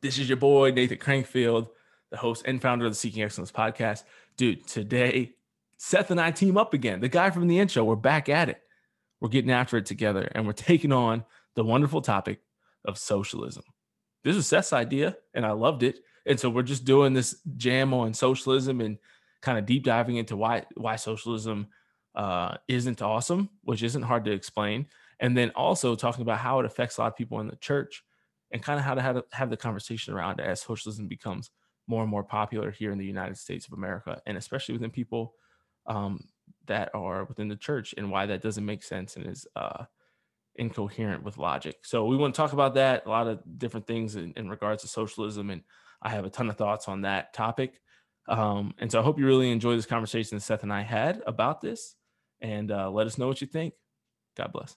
This is your boy, Nathan Crankfield, the host and founder of the Seeking Excellence podcast. Dude, today, Seth and I team up again. The guy from the intro, we're back at it. We're getting after it together and we're taking on the wonderful topic of socialism. This was Seth's idea and I loved it. And so we're just doing this jam on socialism and kind of deep diving into why why socialism uh, isn't awesome, which isn't hard to explain, and then also talking about how it affects a lot of people in the church and kind of how to have, have the conversation around it as socialism becomes more and more popular here in the United States of America, and especially within people um, that are within the church, and why that doesn't make sense and is uh, incoherent with logic. So we want to talk about that, a lot of different things in, in regards to socialism, and I have a ton of thoughts on that topic. Um, and so I hope you really enjoy this conversation that Seth and I had about this, and uh, let us know what you think. God bless.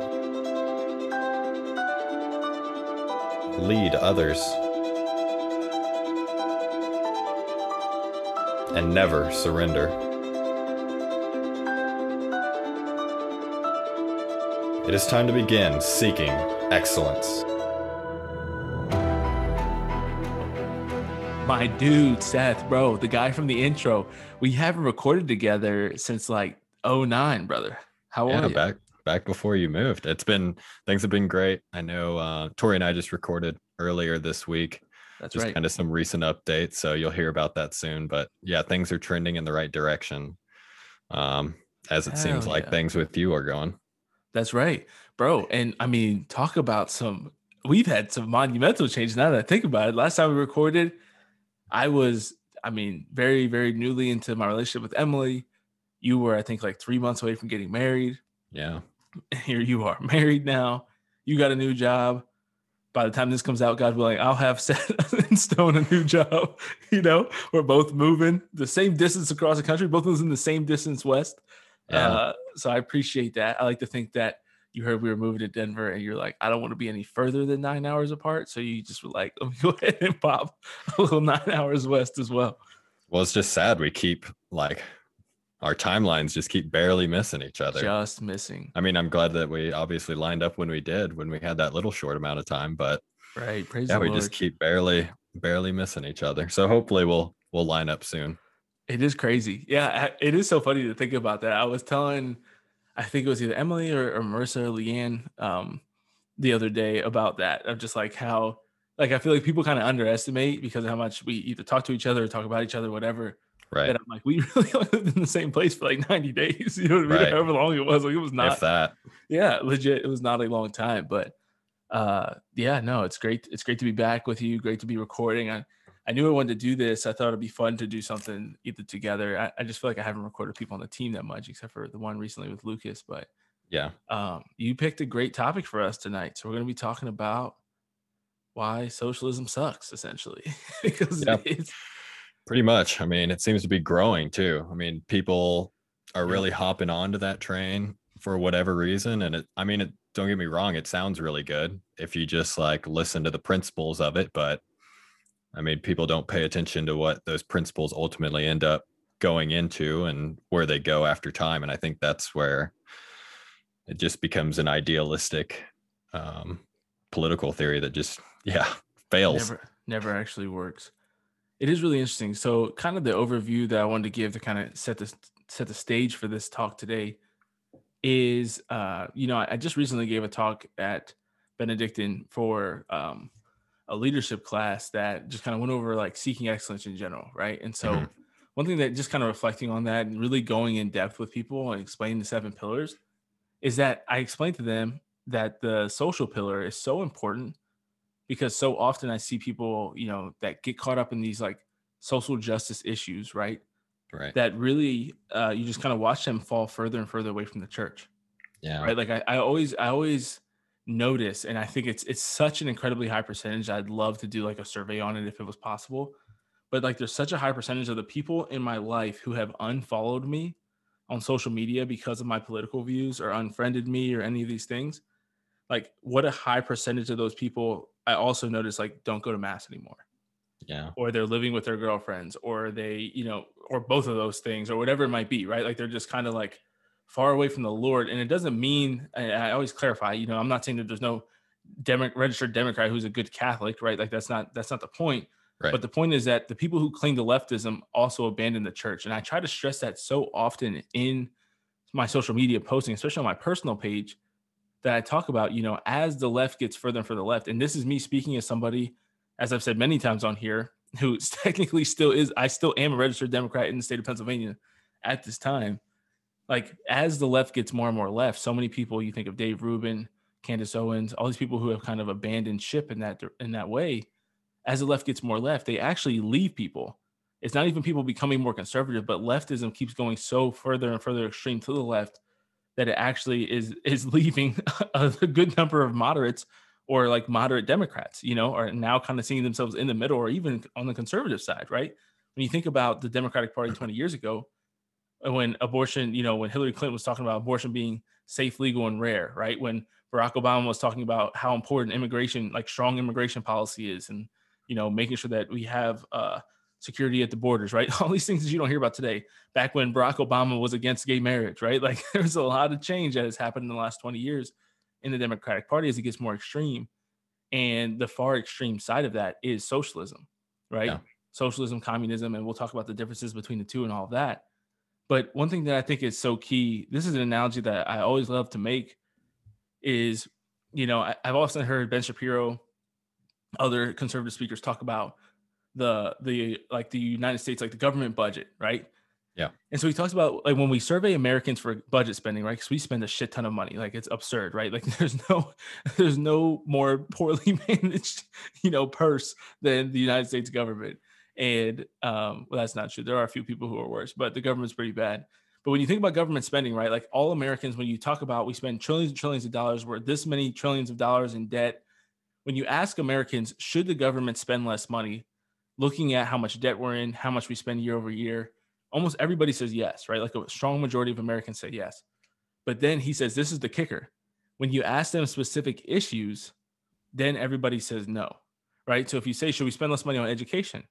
lead others, and never surrender. It is time to begin seeking excellence. My dude, Seth, bro, the guy from the intro. We haven't recorded together since like 09, brother. How yeah, are you? back back before you moved. It's been things have been great. I know uh Tori and I just recorded earlier this week. That's just right. kind of some recent updates. So you'll hear about that soon. But yeah, things are trending in the right direction. Um, as it seems Hell like things with you are going. That's right, bro. And I mean, talk about some. We've had some monumental changes now that I think about it. Last time we recorded, I was, I mean, very, very newly into my relationship with Emily. You were, I think, like three months away from getting married. Yeah. Here you are, married now. You got a new job. By the time this comes out, God willing, I'll have set in stone a new job. You know, we're both moving the same distance across the country, both of us in the same distance west. Yeah. Uh, so I appreciate that. I like to think that you heard we were moving to Denver and you're like, I don't want to be any further than nine hours apart. So you just were like, let me go ahead and pop a little nine hours west as well. Well, it's just sad we keep like our timelines just keep barely missing each other. Just missing. I mean, I'm glad that we obviously lined up when we did, when we had that little short amount of time, but Right. Praise yeah, we Lord. just keep barely, barely missing each other. So hopefully we'll we'll line up soon. It is crazy. Yeah, it is so funny to think about that. I was telling, I think it was either Emily or, or Marissa or Leanne um, the other day about that. Of just like how, like, I feel like people kind of underestimate because of how much we either talk to each other or talk about each other, whatever. Right. And I'm like, we really lived in the same place for like 90 days. You know what I mean? Right. However long it was. Like, it was not, if that. yeah, legit. It was not a long time. But uh, yeah, no, it's great. It's great to be back with you. Great to be recording. I, I knew I wanted to do this. I thought it'd be fun to do something either together. I, I just feel like I haven't recorded people on the team that much, except for the one recently with Lucas. But Yeah. um, you picked a great topic for us tonight. So we're going to be talking about why socialism sucks, essentially, because Yep. it's Pretty much. I mean, it seems to be growing too. I mean, people are really hopping onto that train for whatever reason. And it, I mean, it, don't get me wrong, it sounds really good if you just like listen to the principles of it. But I mean, people don't pay attention to what those principles ultimately end up going into and where they go after time. And I think that's where it just becomes an idealistic um, political theory that just, yeah, fails. never never actually works. It is really interesting. So, kind of the overview that I wanted to give to kind of set this set the stage for this talk today is uh, you know, I, I just recently gave a talk at Benedictine for um, a leadership class that just kind of went over like seeking excellence in general, right? And so, mm-hmm. one thing that just kind of reflecting on that and really going in depth with people and explaining the seven pillars is that I explained to them that the social pillar is so important because so often I see people, you know, that get caught up in these like social justice issues, right? Right. That really, uh, you just kind of watch them fall further and further away from the church. Yeah. Right. Like I, I always, I always notice, and I think it's it's such an incredibly high percentage. I'd love to do like a survey on it if it was possible. But like, there's such a high percentage of the people in my life who have unfollowed me on social media because of my political views or unfriended me or any of these things. Like, what a high percentage of those people I also notice like don't go to mass anymore. Yeah. Or they're living with their girlfriends, or they, you know, or both of those things, or whatever it might be, right? Like they're just kind of like far away from the Lord. And it doesn't mean, I always clarify, you know, I'm not saying that there's no Demo- registered Democrat who's a good Catholic, right? Like that's not that's not the point. Right. But the point is that the people who cling to leftism also abandon the church. And I try to stress that so often in my social media posting, especially on my personal page, that I talk about, you know, as the left gets further and further left, and this is me speaking as somebody, as I've said many times on here, who technically still is, I still am a registered Democrat in the state of Pennsylvania at this time. Like as the left gets more and more left, so many people you think of Dave Rubin, Candace Owens, all these people who have kind of abandoned ship in that in that way. As the left gets more left, they actually leave people. It's not even people becoming more conservative, but leftism keeps going so further and further extreme to the left that it actually is is leaving a, good number of moderates or like moderate Democrats, you know, are now kind of seeing themselves in the middle or even on the conservative side, right? When you think about the Democratic Party 20 years ago, uh, when abortion, you know, when Hillary Clinton was talking about abortion being safe, legal, and rare, right? When Barack Obama was talking about how important immigration, like strong immigration policy is, and you know, making sure that we have uh, security at the borders, right? All these things that you don't hear about today. Back when Barack Obama was against gay marriage, right? Like there's a lot of change that has happened in the last 20 years in the Democratic Party as it gets more extreme. And the far extreme side of that is socialism, right? Yeah. Socialism, communism, and we'll talk about the differences between the two and all of that. But one thing that I think is so key, this is an analogy that I always love to make, is you know, I, I've often heard Ben Shapiro, other conservative speakers talk about the the like the United States, like the government budget, right? Yeah. And so he talks about like when we survey Americans for budget spending, right? Because we spend a shit ton of money. Like it's absurd, right? Like there's no there's no more poorly managed, you know, purse than the United States government. And um, well, that's not true. There are a few people who are worse, but the government's pretty bad. But when you think about government spending, right? Like all Americans, when you talk about we spend trillions and trillions of dollars, we're this many trillions of dollars in debt. When you ask Americans, should the government spend less money? Looking at how much debt we're in, how much we spend year over year, almost everybody says yes, right? Like a strong majority of Americans say yes. But then he says, this is the kicker. When you ask them specific issues, then everybody says no, right? So if you say, should we spend less money on education?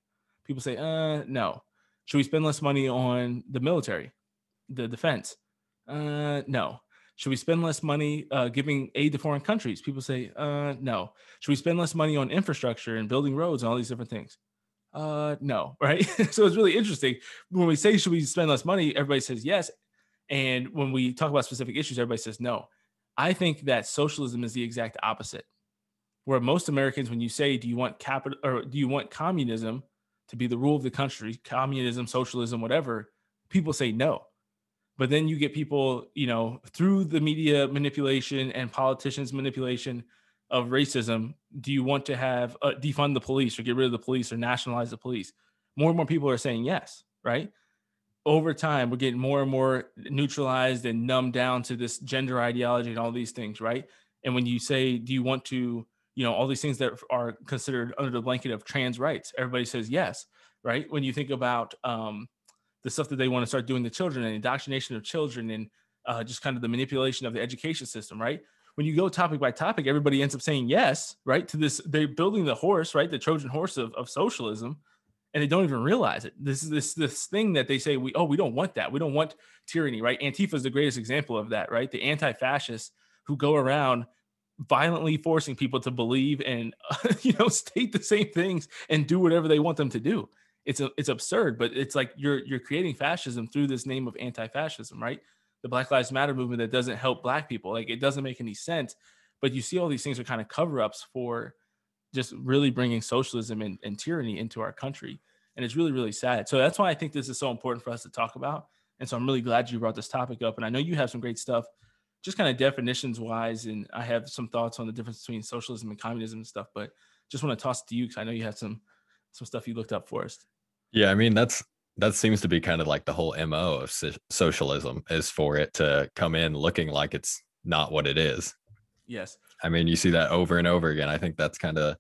People say, uh, no. Should we spend less money on the military, the defense? Uh, no. Should we spend less money uh, giving aid to foreign countries? People say, uh, no. Should we spend less money on infrastructure and building roads and all these different things? Uh no right? So it's really interesting. When we say should we spend less money? everybody says yes. And when we talk about specific issues everybody says no. I think that socialism is the exact opposite where most americans when you say do you want capital or do you want communism to be the rule of the country communism socialism whatever? people say no. But then you get people you know through the media manipulation and politicians manipulation of racism do you want to have uh, defund the police or get rid of the police or nationalize the police? More and more people are saying yes right? Over time we're getting more and more neutralized and numbed down to this gender ideology and all these things right? And when you say do you want to you know all these things that are considered under the blanket of trans rights everybody says yes right? When you think about um, the stuff that they want to start doing to children and indoctrination of children and uh, just kind of the manipulation of the education system right when you go topic by topic, everybody ends up saying yes, right? To this, they're building the horse, right? The Trojan horse of, of socialism, and they don't even realize it. This is this this thing that they say we oh we don't want that. We don't want tyranny, right? Antifa is the greatest example of that, right? The anti-fascists who go around violently forcing people to believe and you know state the same things and do whatever they want them to do. It's a, it's absurd, but it's like you're you're creating fascism through this name of anti-fascism, right? The Black Lives Matter movement that doesn't help black people. Like it doesn't make any sense. But you see all these things are kind of cover ups for just really bringing socialism and, and tyranny into our country. And it's really, really sad. So that's why I think this is so important for us to talk about. And so I'm really glad you brought this topic up. And I know you have some great stuff, just kind of definitions wise. And I have some thoughts on the difference between socialism and communism and stuff. But just want to toss it to you because I know you have some some stuff you looked up for us. Yeah, I mean that's that seems to be kind of like the whole mo of socialism is for it to come in looking like it's not what it is. Yes. I mean, you see that over and over again. I think that's kind of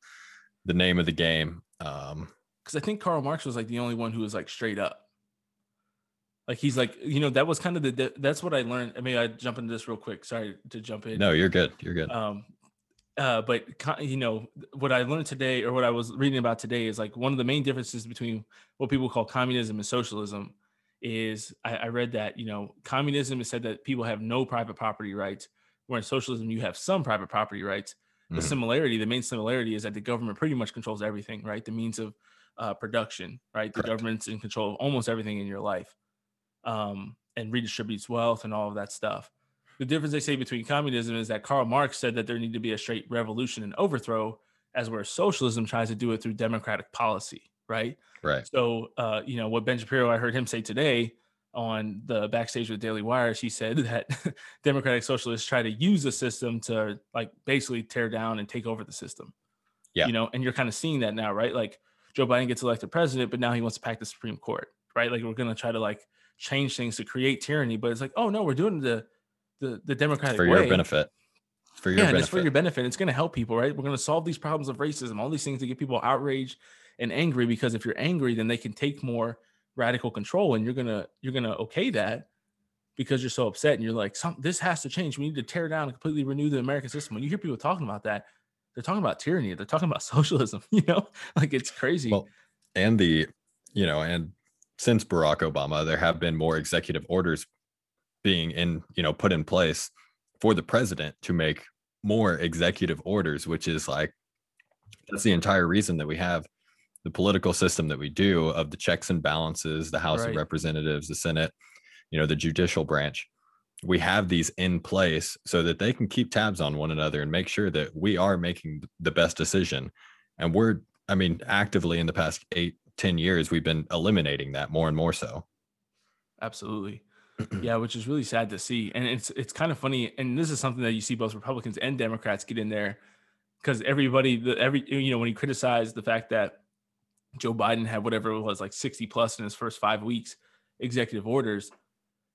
the name of the game. Um, because I think Karl Marx was like the only one who was like straight up. Like he's like, you know, that was kind of the that's what I learned. I mean, I jump into this real quick. Sorry to jump in. No, you're good. You're good. Um, uh, but you know what I learned today, or what I was reading about today, is like one of the main differences between what people call communism and socialism. Is I, I read that you know communism is said that people have no private property rights, where in socialism you have some private property rights. The mm-hmm. similarity, the main similarity, is that the government pretty much controls everything, right? The means of uh, production, right? The Correct. government's in control of almost everything in your life, um, and redistributes wealth and all of that stuff. The difference they say between communism is that Karl Marx said that there need to be a straight revolution and overthrow, as where socialism tries to do it through democratic policy, right? Right. So, uh, you know, what Ben Shapiro, I heard him say today on the backstage with Daily Wire, he said that democratic socialists try to use the system to like basically tear down and take over the system. Yeah. You know, and you're kind of seeing that now, right? Like Joe Biden gets elected president, but now he wants to pack the Supreme Court, right? Like we're going to try to like change things to create tyranny, but it's like, oh no, we're doing the the the democratic for way. your benefit. For your yeah, benefit. it's for your benefit. It's going to help people, right? We're going to solve these problems of racism, all these things to get people outraged and angry. Because if you're angry, then they can take more radical control, and you're gonna you're gonna okay that because you're so upset and you're like, some this has to change. We need to tear down and completely renew the American system. When you hear people talking about that, they're talking about tyranny. They're talking about socialism. You know, like it's crazy. Well, and the you know, and since Barack Obama, there have been more executive orders being in you know put in place for the president to make more executive orders which is like that's the entire reason that we have the political system that we do of the checks and balances the house right. of representatives the senate you know the judicial branch. We have these in place so that they can keep tabs on one another and make sure that we are making the best decision. And we're i mean actively in the past eight ten years we've been eliminating that more and more so. Absolutely yeah, which is really sad to see. And it's it's kind of funny. And this is something that you see both Republicans and Democrats get in there because everybody, the every you know, when he criticized the fact that Joe Biden had whatever it was, like 60 plus in his first five weeks, executive orders,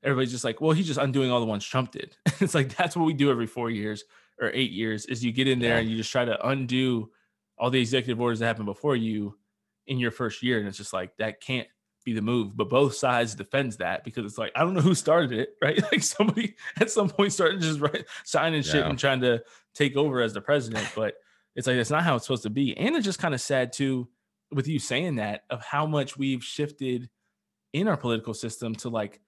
everybody's just like, well, he's just undoing all the ones Trump did. it's like that's what we do every four years or eight years is you get in there and you just try to undo all the executive orders that happened before you in your first year. And it's just like that can't be the move. But both sides defends that because it's like I don't know who started it, right? Like somebody at some point started just right, signing shit and trying to take over as the president. But it's like that's not how it's supposed to be. And it's just kind of sad too, with you saying that of how much we've shifted in our political system to like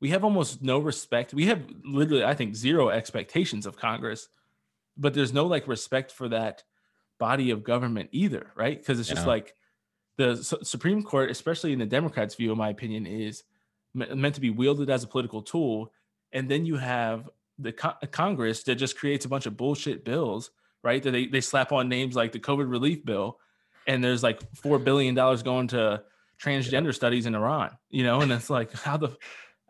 we have almost no respect. We have literally, I think, zero expectations of Congress, but there's no like respect for that body of government either, right? Because it's just like the Supreme Court, especially in the Democrats' view, in my opinion, is meant to be wielded as a political tool. And then you have the co- Congress that just creates a bunch of bullshit bills, right? That they, they slap on names like the COVID relief bill, and there's like four billion dollars going to transgender yeah. studies in Iran, you know, and it's like how the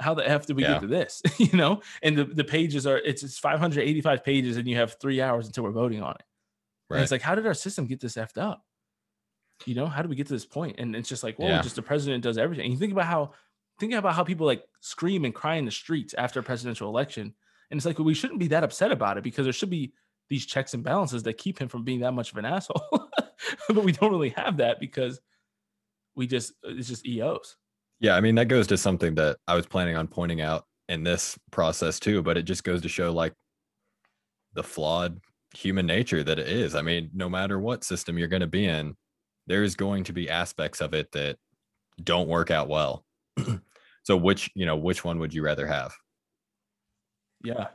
how the f did we yeah. get to this, you know? And the, the pages are it's it's 585 pages, and you have three hours until we're voting on it. Right. And it's like, how did our system get this effed up? You know how do we get to this point? and it's just like well yeah. just the president does everything. And you think about how think about how people like scream and cry in the streets after a presidential election. And it's like well, we shouldn't be that upset about it because there should be these checks and balances that keep him from being that much of an asshole. But we don't really have that because we just uh, it's just eos yeah i mean that goes to something that i was planning on pointing out in this process too but it just goes to show like the flawed human nature that it is. I mean no matter what system you're going to be in there's going to be aspects of it that don't work out well. so which, you know, which one would you rather have? Yeah.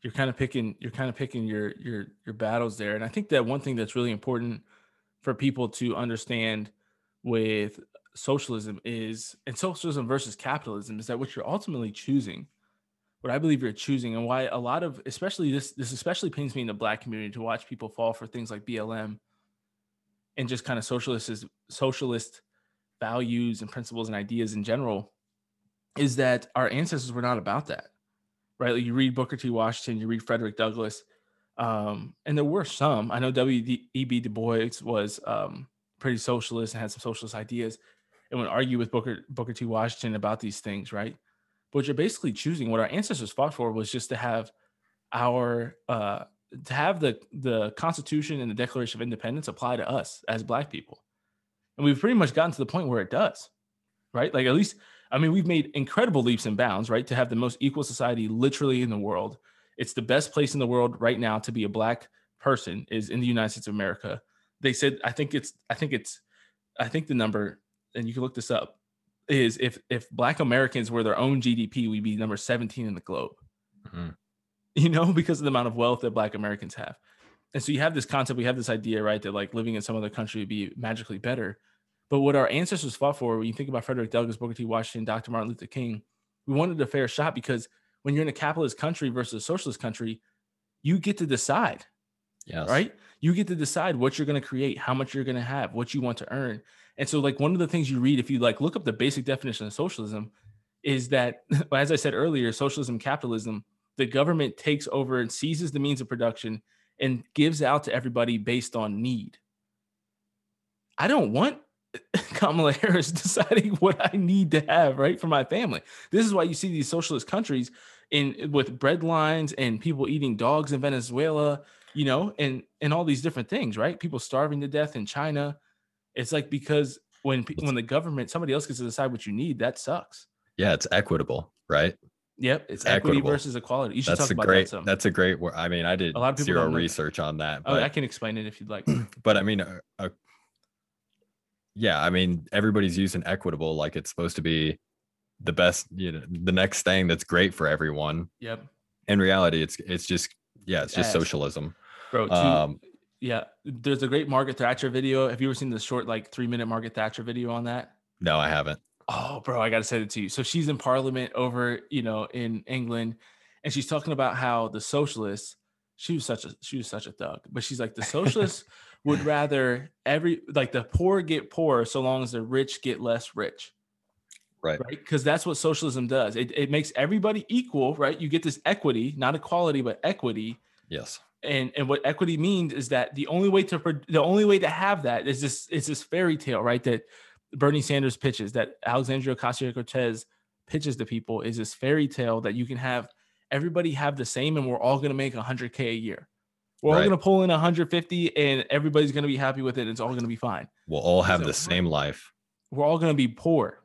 You're kind of picking you're kind of picking your your your battles there. And I think that one thing that's really important for people to understand with socialism is and socialism versus capitalism is that what you're ultimately choosing what I believe you're choosing, and why a lot of, especially this, this especially pains me in the black community to watch people fall for things like BLM and just kind of socialist socialist values and principles and ideas in general, is that our ancestors were not about that, right? Like you read Booker T. Washington, you read Frederick Douglass, um, and there were some. I know W.E.B. Du Bois was um, pretty socialist and had some socialist ideas, and would argue with Booker Booker T. Washington about these things, right? But you're basically choosing what our ancestors fought for was just to have our uh, to have the the Constitution and the Declaration of Independence apply to us as Black people, and we've pretty much gotten to the point where it does, right? Like at least, I mean, we've made incredible leaps and bounds, right, to have the most equal society literally in the world. It's the best place in the world right now to be a Black person is in the United States of America. They said, I think it's, I think it's, I think the number, and you can look this up, is if if Black Americans were their own GDP, we'd be number 17 in the globe. Mm-hmm you know, because of the amount of wealth that Black Americans have. And so you have this concept, we have this idea, right, that like living in some other country would be magically better. But what our ancestors fought for, when you think about Frederick Douglass, Booker T. Washington, Dr. Martin Luther King, we wanted a fair shot because when you're in a capitalist country versus a socialist country, you get to decide. Yes. Right? You get to decide what you're going to create, how much you're going to have, what you want to earn. And so, like, one of the things you read, if you like look up the basic definition of socialism, is that, as I said earlier, socialism, capitalism, the government takes over and seizes the means of production and gives out to everybody based on need. I don't want Kamala Harris deciding what I need to have right for my family. This is why you see these socialist countries in with bread lines and people eating dogs in Venezuela, you know, and and all these different things, right? People starving to death in China. It's like because when when the government somebody else gets to decide what you need, that sucks. Yeah, it's equitable, right? Yep, it's equity equitable. versus equality. You should that's talk about great, that some. That's a great word. I mean, I did a lot of people zero research on that. But, oh, I can explain it if you'd like. but I mean, a, a, yeah, I mean, everybody's using equitable like it's supposed to be the best, you know, the next thing that's great for everyone. Yep. In reality, it's it's just yeah, it's just socialism, bro. um, yeah, there's a great Margaret Thatcher video. Have you ever seen the short like three minute Margaret Thatcher video on that? No, I haven't. Oh, bro, I got to send it to you. So she's in parliament over, you know, in England, and she's talking about how the socialists, she was such a she was such a thug, but she's like the socialists would rather every like the poor get poor so long as the rich get less rich. Right. Right. Because that's what socialism does. It, it makes everybody equal, right? You get this equity, not equality, but equity. Yes. And and what equity means is that the only way to the only way to have that is this it's this fairy tale, right? That Bernie Sanders pitches, that Alexandria Ocasio Cortez pitches to people is this fairy tale that you can have everybody have the same and we're all going to make 100K a year. We're right. all going to pull in 150 and everybody's going to be happy with it. It's all going to be fine. We'll all have so, the same life. We're all going to be poor.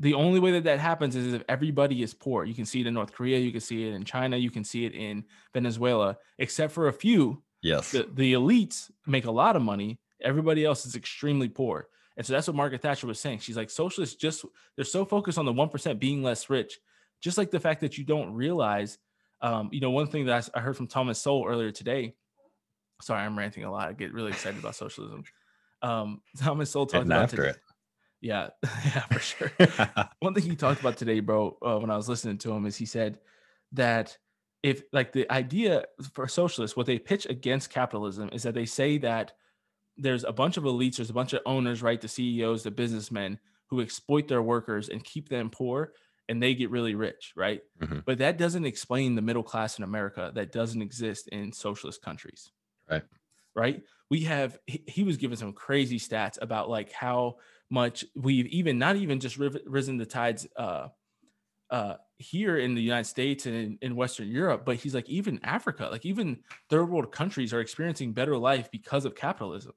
The only way that that happens is if everybody is poor. You can see it in North Korea, you can see it in China, you can see it in Venezuela, except for a few. Yes. The, the elites make a lot of money. Everybody else is extremely poor. And so that's what Margaret Thatcher was saying. She's like, socialists just they're so focused on the one percent being less rich, just like the fact that you don't realize. Um, you know, one thing that I heard from Thomas Sowell earlier today. Sorry, I'm ranting a lot. I get really excited about socialism. Um, Thomas Sowell talked about after today, it. Yeah, yeah, for sure. one thing he talked about today, bro, uh, when I was listening to him, is he said that if like the idea for socialists, what they pitch against capitalism is that they say that there's a bunch of elites, there's a bunch of owners, right? The CEOs, the businessmen who exploit their workers and keep them poor and they get really rich, right? Mm-hmm. But that doesn't explain the middle class in America that doesn't exist in socialist countries. Right. Right. We have, he, he was giving some crazy stats about like how much we've even, not even just risen the tides, uh, uh, here in the United States and in, in, Western Europe, but he's like, even Africa, like even third world countries are experiencing better life because of capitalism.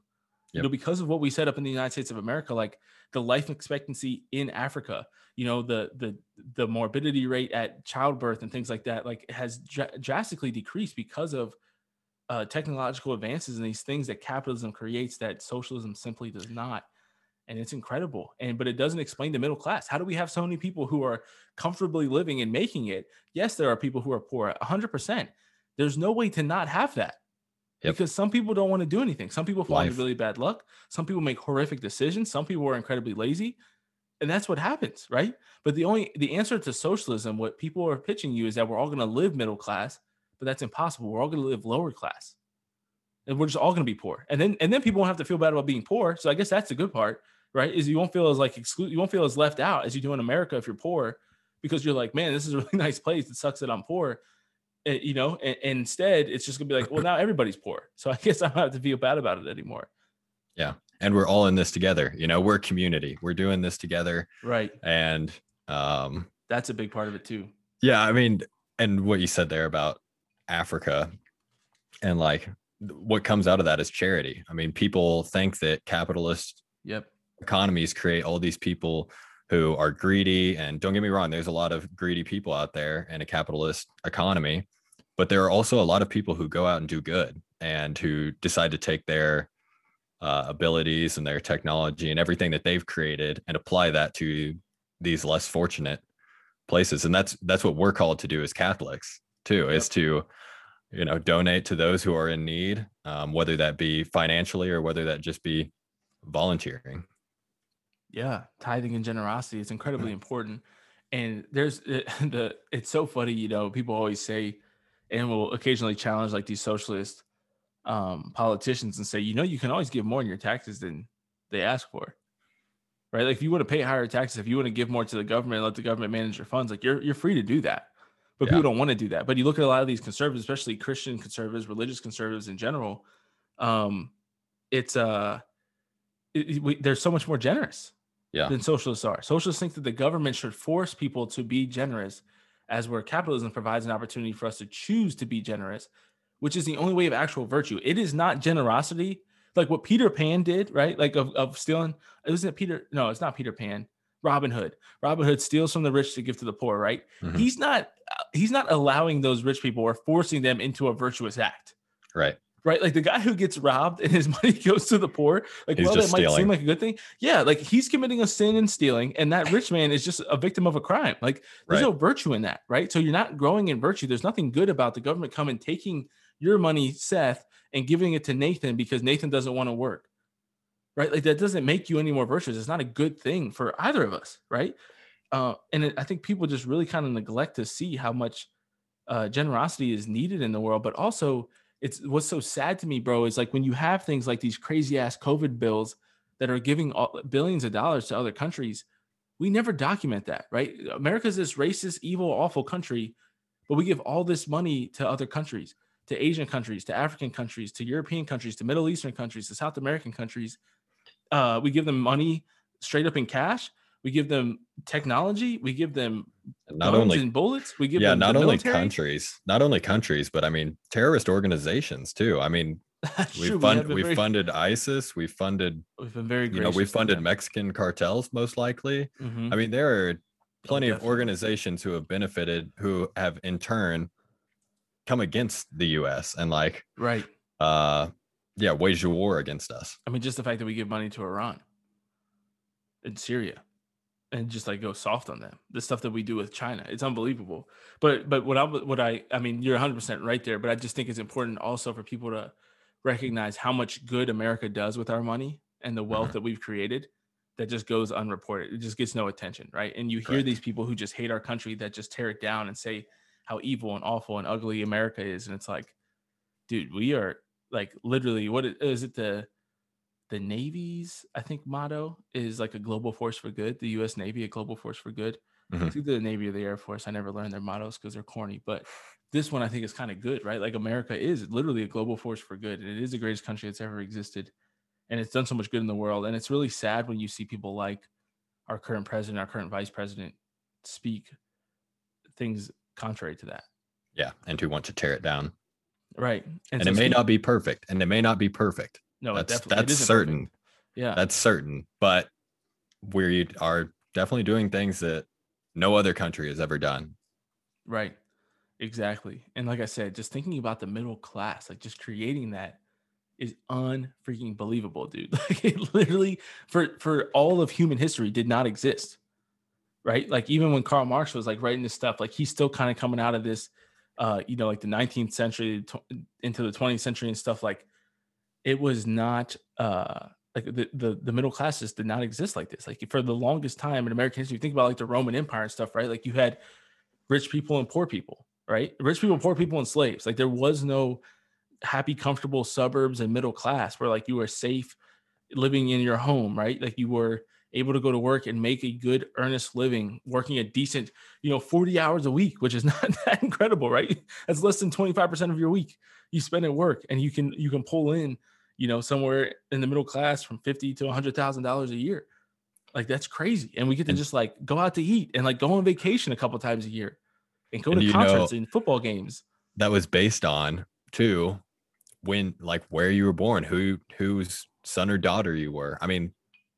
Yep. You know, because of what we set up in the United States of America, like the life expectancy in Africa, you know, the the the morbidity rate at childbirth and things like that, like has dr- drastically decreased because of uh, technological advances and these things that capitalism creates that socialism simply does not. And it's incredible. And but it doesn't explain the middle class. How do we have so many people who are comfortably living and making it? Yes, there are people who are poor, 100%. There's no way to not have that. Yep. Because some people don't want to do anything. Some people fall into really bad luck. Some people make horrific decisions. Some people are incredibly lazy. and that's what happens, right? But the only the answer to socialism, what people are pitching you is that we're all going to live middle class, but that's impossible. We're all going to live lower class, and we're just all going to be poor. And then and then people won't have to feel bad about being poor. So I guess that's the good part, right? Is you won't feel as like exclude, you won't feel as left out as you do in America if you're poor, because you're like, man, this is a really nice place. It sucks that I'm poor. And, you know, and, and instead it's just gonna be like, well, now everybody's poor. So I guess I don't have to feel bad about it anymore. Yeah. And we're all in this together. You know, we're a community. We're doing this together. Right. And um that's a big part of it too. Yeah, I mean, and what you said there about Africa and like what comes out of that is charity. I mean, people think that capitalist yep economies create all these people who are greedy and don't get me wrong, there's a lot of greedy people out there in a capitalist economy, but there are also a lot of people who go out and do good and who decide to take their uh, abilities and their technology and everything that they've created and apply that to these less fortunate places and that's that's what we're called to do as catholics too yep. is to you know donate to those who are in need um, whether that be financially or whether that just be volunteering yeah tithing and generosity is incredibly important and there's the it's so funny you know people always say and will occasionally challenge like these socialist um, politicians and say, you know, you can always give more in your taxes than they ask for. Right. Like if you want to pay higher taxes, if you want to give more to the government, let the government manage your funds, like you're you're free to do that. But yeah. people don't want to do that. But you look at a lot of these conservatives, especially Christian conservatives, religious conservatives in general, um, it's uh it, we, they're so much more generous yeah. than socialists are. Socialists think that the government should force people to be generous, as where capitalism provides an opportunity for us to choose to be generous which is the only way of actual virtue. It is not generosity like what Peter Pan did, right? Like of, of stealing. Isn't it Peter? No, it's not Peter Pan. Robin Hood. Robin Hood steals from the rich to give to the poor, right? Mm-hmm. He's not he's not allowing those rich people or forcing them into a virtuous act. Right. Right. Like the guy who gets robbed and his money goes to the poor. Like, he's well, that might seem like a good thing. Yeah. Like he's committing a sin and stealing, and that rich man is just a victim of a crime. Like there's right. no virtue in that. Right. So you're not growing in virtue. There's nothing good about the government coming taking your money, Seth, and giving it to Nathan because Nathan doesn't want to work. Right? Like that doesn't make you any more virtuous. It's not a good thing for either of us, right? Uh, and it, I think people just really kind of neglect to see how much uh, generosity is needed in the world. But also, it's what's so sad to me, bro, is like when you have things like these crazy ass COVID bills that are giving all, billions of dollars to other countries, we never document that, right? America's this racist, evil, awful country, but we give all this money to other countries to Asian countries, to African countries, to European countries, to Middle Eastern countries, to South American countries. Uh, we give them money straight up in cash. We give them technology. We give them not only and bullets. We give yeah, them not only military. countries, not only countries, but I mean terrorist organizations too. I mean, we fund we, we funded ISIS. We funded. We've been very. You know, we funded Mexican cartels most likely. Mm-hmm. I mean, there are plenty oh, of organizations who have benefited, who have in turn come against the US and like right uh yeah wage a war against us i mean just the fact that we give money to iran and syria and just like go soft on them the stuff that we do with china it's unbelievable but but what i what i i mean you're 100% right there but i just think it's important also for people to recognize how much good america does with our money and the wealth mm-hmm. that we've created that just goes unreported it just gets no attention right and you hear these people who just hate our country that just tear it down and say how evil and awful and ugly America is. And it's like, dude, we are like literally what is, is it the the Navy's I think motto is like a global force for good. The U.S. Navy, a global force for good. Mm-hmm. It's either the Navy or the Air Force. I never learned their mottos because they're corny, but this one I think is kind of good, right? Like America is literally a global force for good, and it is the greatest country that's ever existed, and it's done so much good in the world. And it's really sad when you see people like our current president, our current vice president, speak things contrary to that. Yeah, and who want to tear it down. Right, and, and so it may not be perfect, and it may not be perfect. No, that's that's certain. Perfect. Yeah, that's certain. But we are definitely doing things that no other country has ever done. Right. Exactly. And like I said, just thinking about the middle class, like just creating that is unfreaking believable, dude. Like it literally for for all of human history did not exist right? Like even when Karl Marx was like writing this stuff, like he's still kind of coming out of this, uh, you know, like the 19th century into the 20th century and stuff. Like it was not, uh, like the, the the middle classes did not exist like this. Like for the longest time in American history, you think about like the Roman Empire and stuff, right? Like you had rich people and poor people, right? Rich people, poor people, and slaves. Like there was no happy, comfortable suburbs and middle class where like you were safe living in your home, right? Like you were able to go to work and make a good earnest living working a decent you know 40 hours a week which is not that incredible right that's less than 25% of your week you spend at work and you can you can pull in you know somewhere in the middle class from 50 to 100 thousand dollars a year. Like that's crazy. And we get to just like go out to eat and like go on vacation a couple times a year and go And to concerts know- and football games. that was based on too when like where you were born who whose son or daughter you were. I mean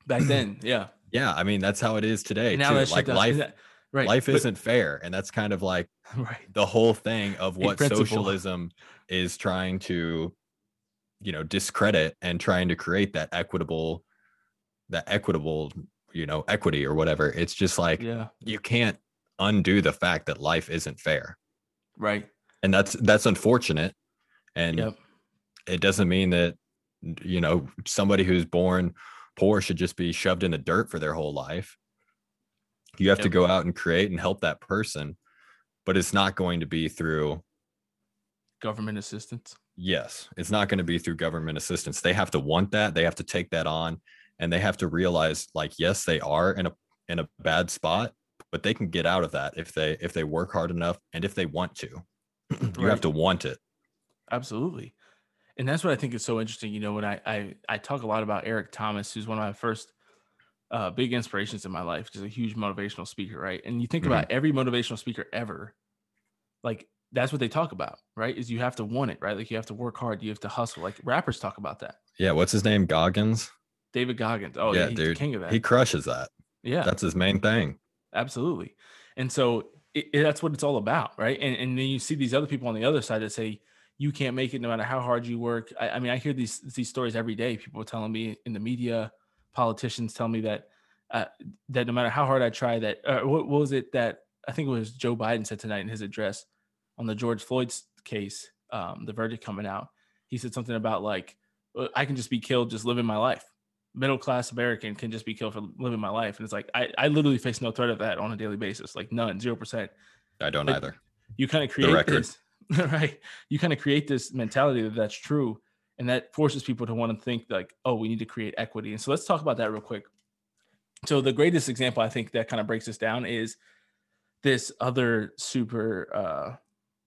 back then yeah. Yeah i mean that's how it is today and now too. like life that- right. life but- isn't fair and that's kind of like right. the whole thing of what socialism is trying to you know discredit and trying to create that equitable that equitable you know equity or whatever. It's just like yeah. you can't undo the fact that life isn't fair. Right. And that's that's unfortunate. And Yep. it doesn't mean that you know somebody who's born poor should just be shoved in the dirt for their whole life. You have to go out and create and help that person but it's not going to be through government assistance yes it's not going to be through government assistance they have to want that they have to take that on and they have to realize like yes they are in a in a bad spot but they can get out of that if they if they work hard enough and if they want to you Right. have to want it Absolutely. And that's what I think is so interesting. You know, when I I, I talk a lot about Eric Thomas, who's one of my first uh, big inspirations in my life, just a huge motivational speaker, right? And you think Mhm. about every motivational speaker ever, like that's what they talk about, right? Is you have to want it, right? Like you have to work hard, you have to hustle. Like rappers talk about that. yeah what's his name goggins David Goggins. Oh yeah, Yeah, he's the dude. king of that. he crushes that yeah. that's his main thing Absolutely. And so it, it- that's what it's all about, right? And and then you see these other people on the other side that say you can't make it no matter how hard you work. I, I mean, I hear these these stories every day. People telling me in the media, politicians tell me that uh, that no matter how hard I try, that uh, what, what was it that I think it was Joe Biden said tonight in his address on the George Floyd's case, um, the verdict coming out. He said something about like "Uh, I can just be killed just living my life middle class American can just be killed for living my life. And it's like I, I literally face no threat of that on a daily basis, like none, zero percent. i don't Like, either You kind of create this, right? You kind of create this mentality that that's true, and that forces people to want to think like, oh, we need to create equity. And so let's talk about that real quick. So the greatest example I think that kind of breaks this down is this other super, uh,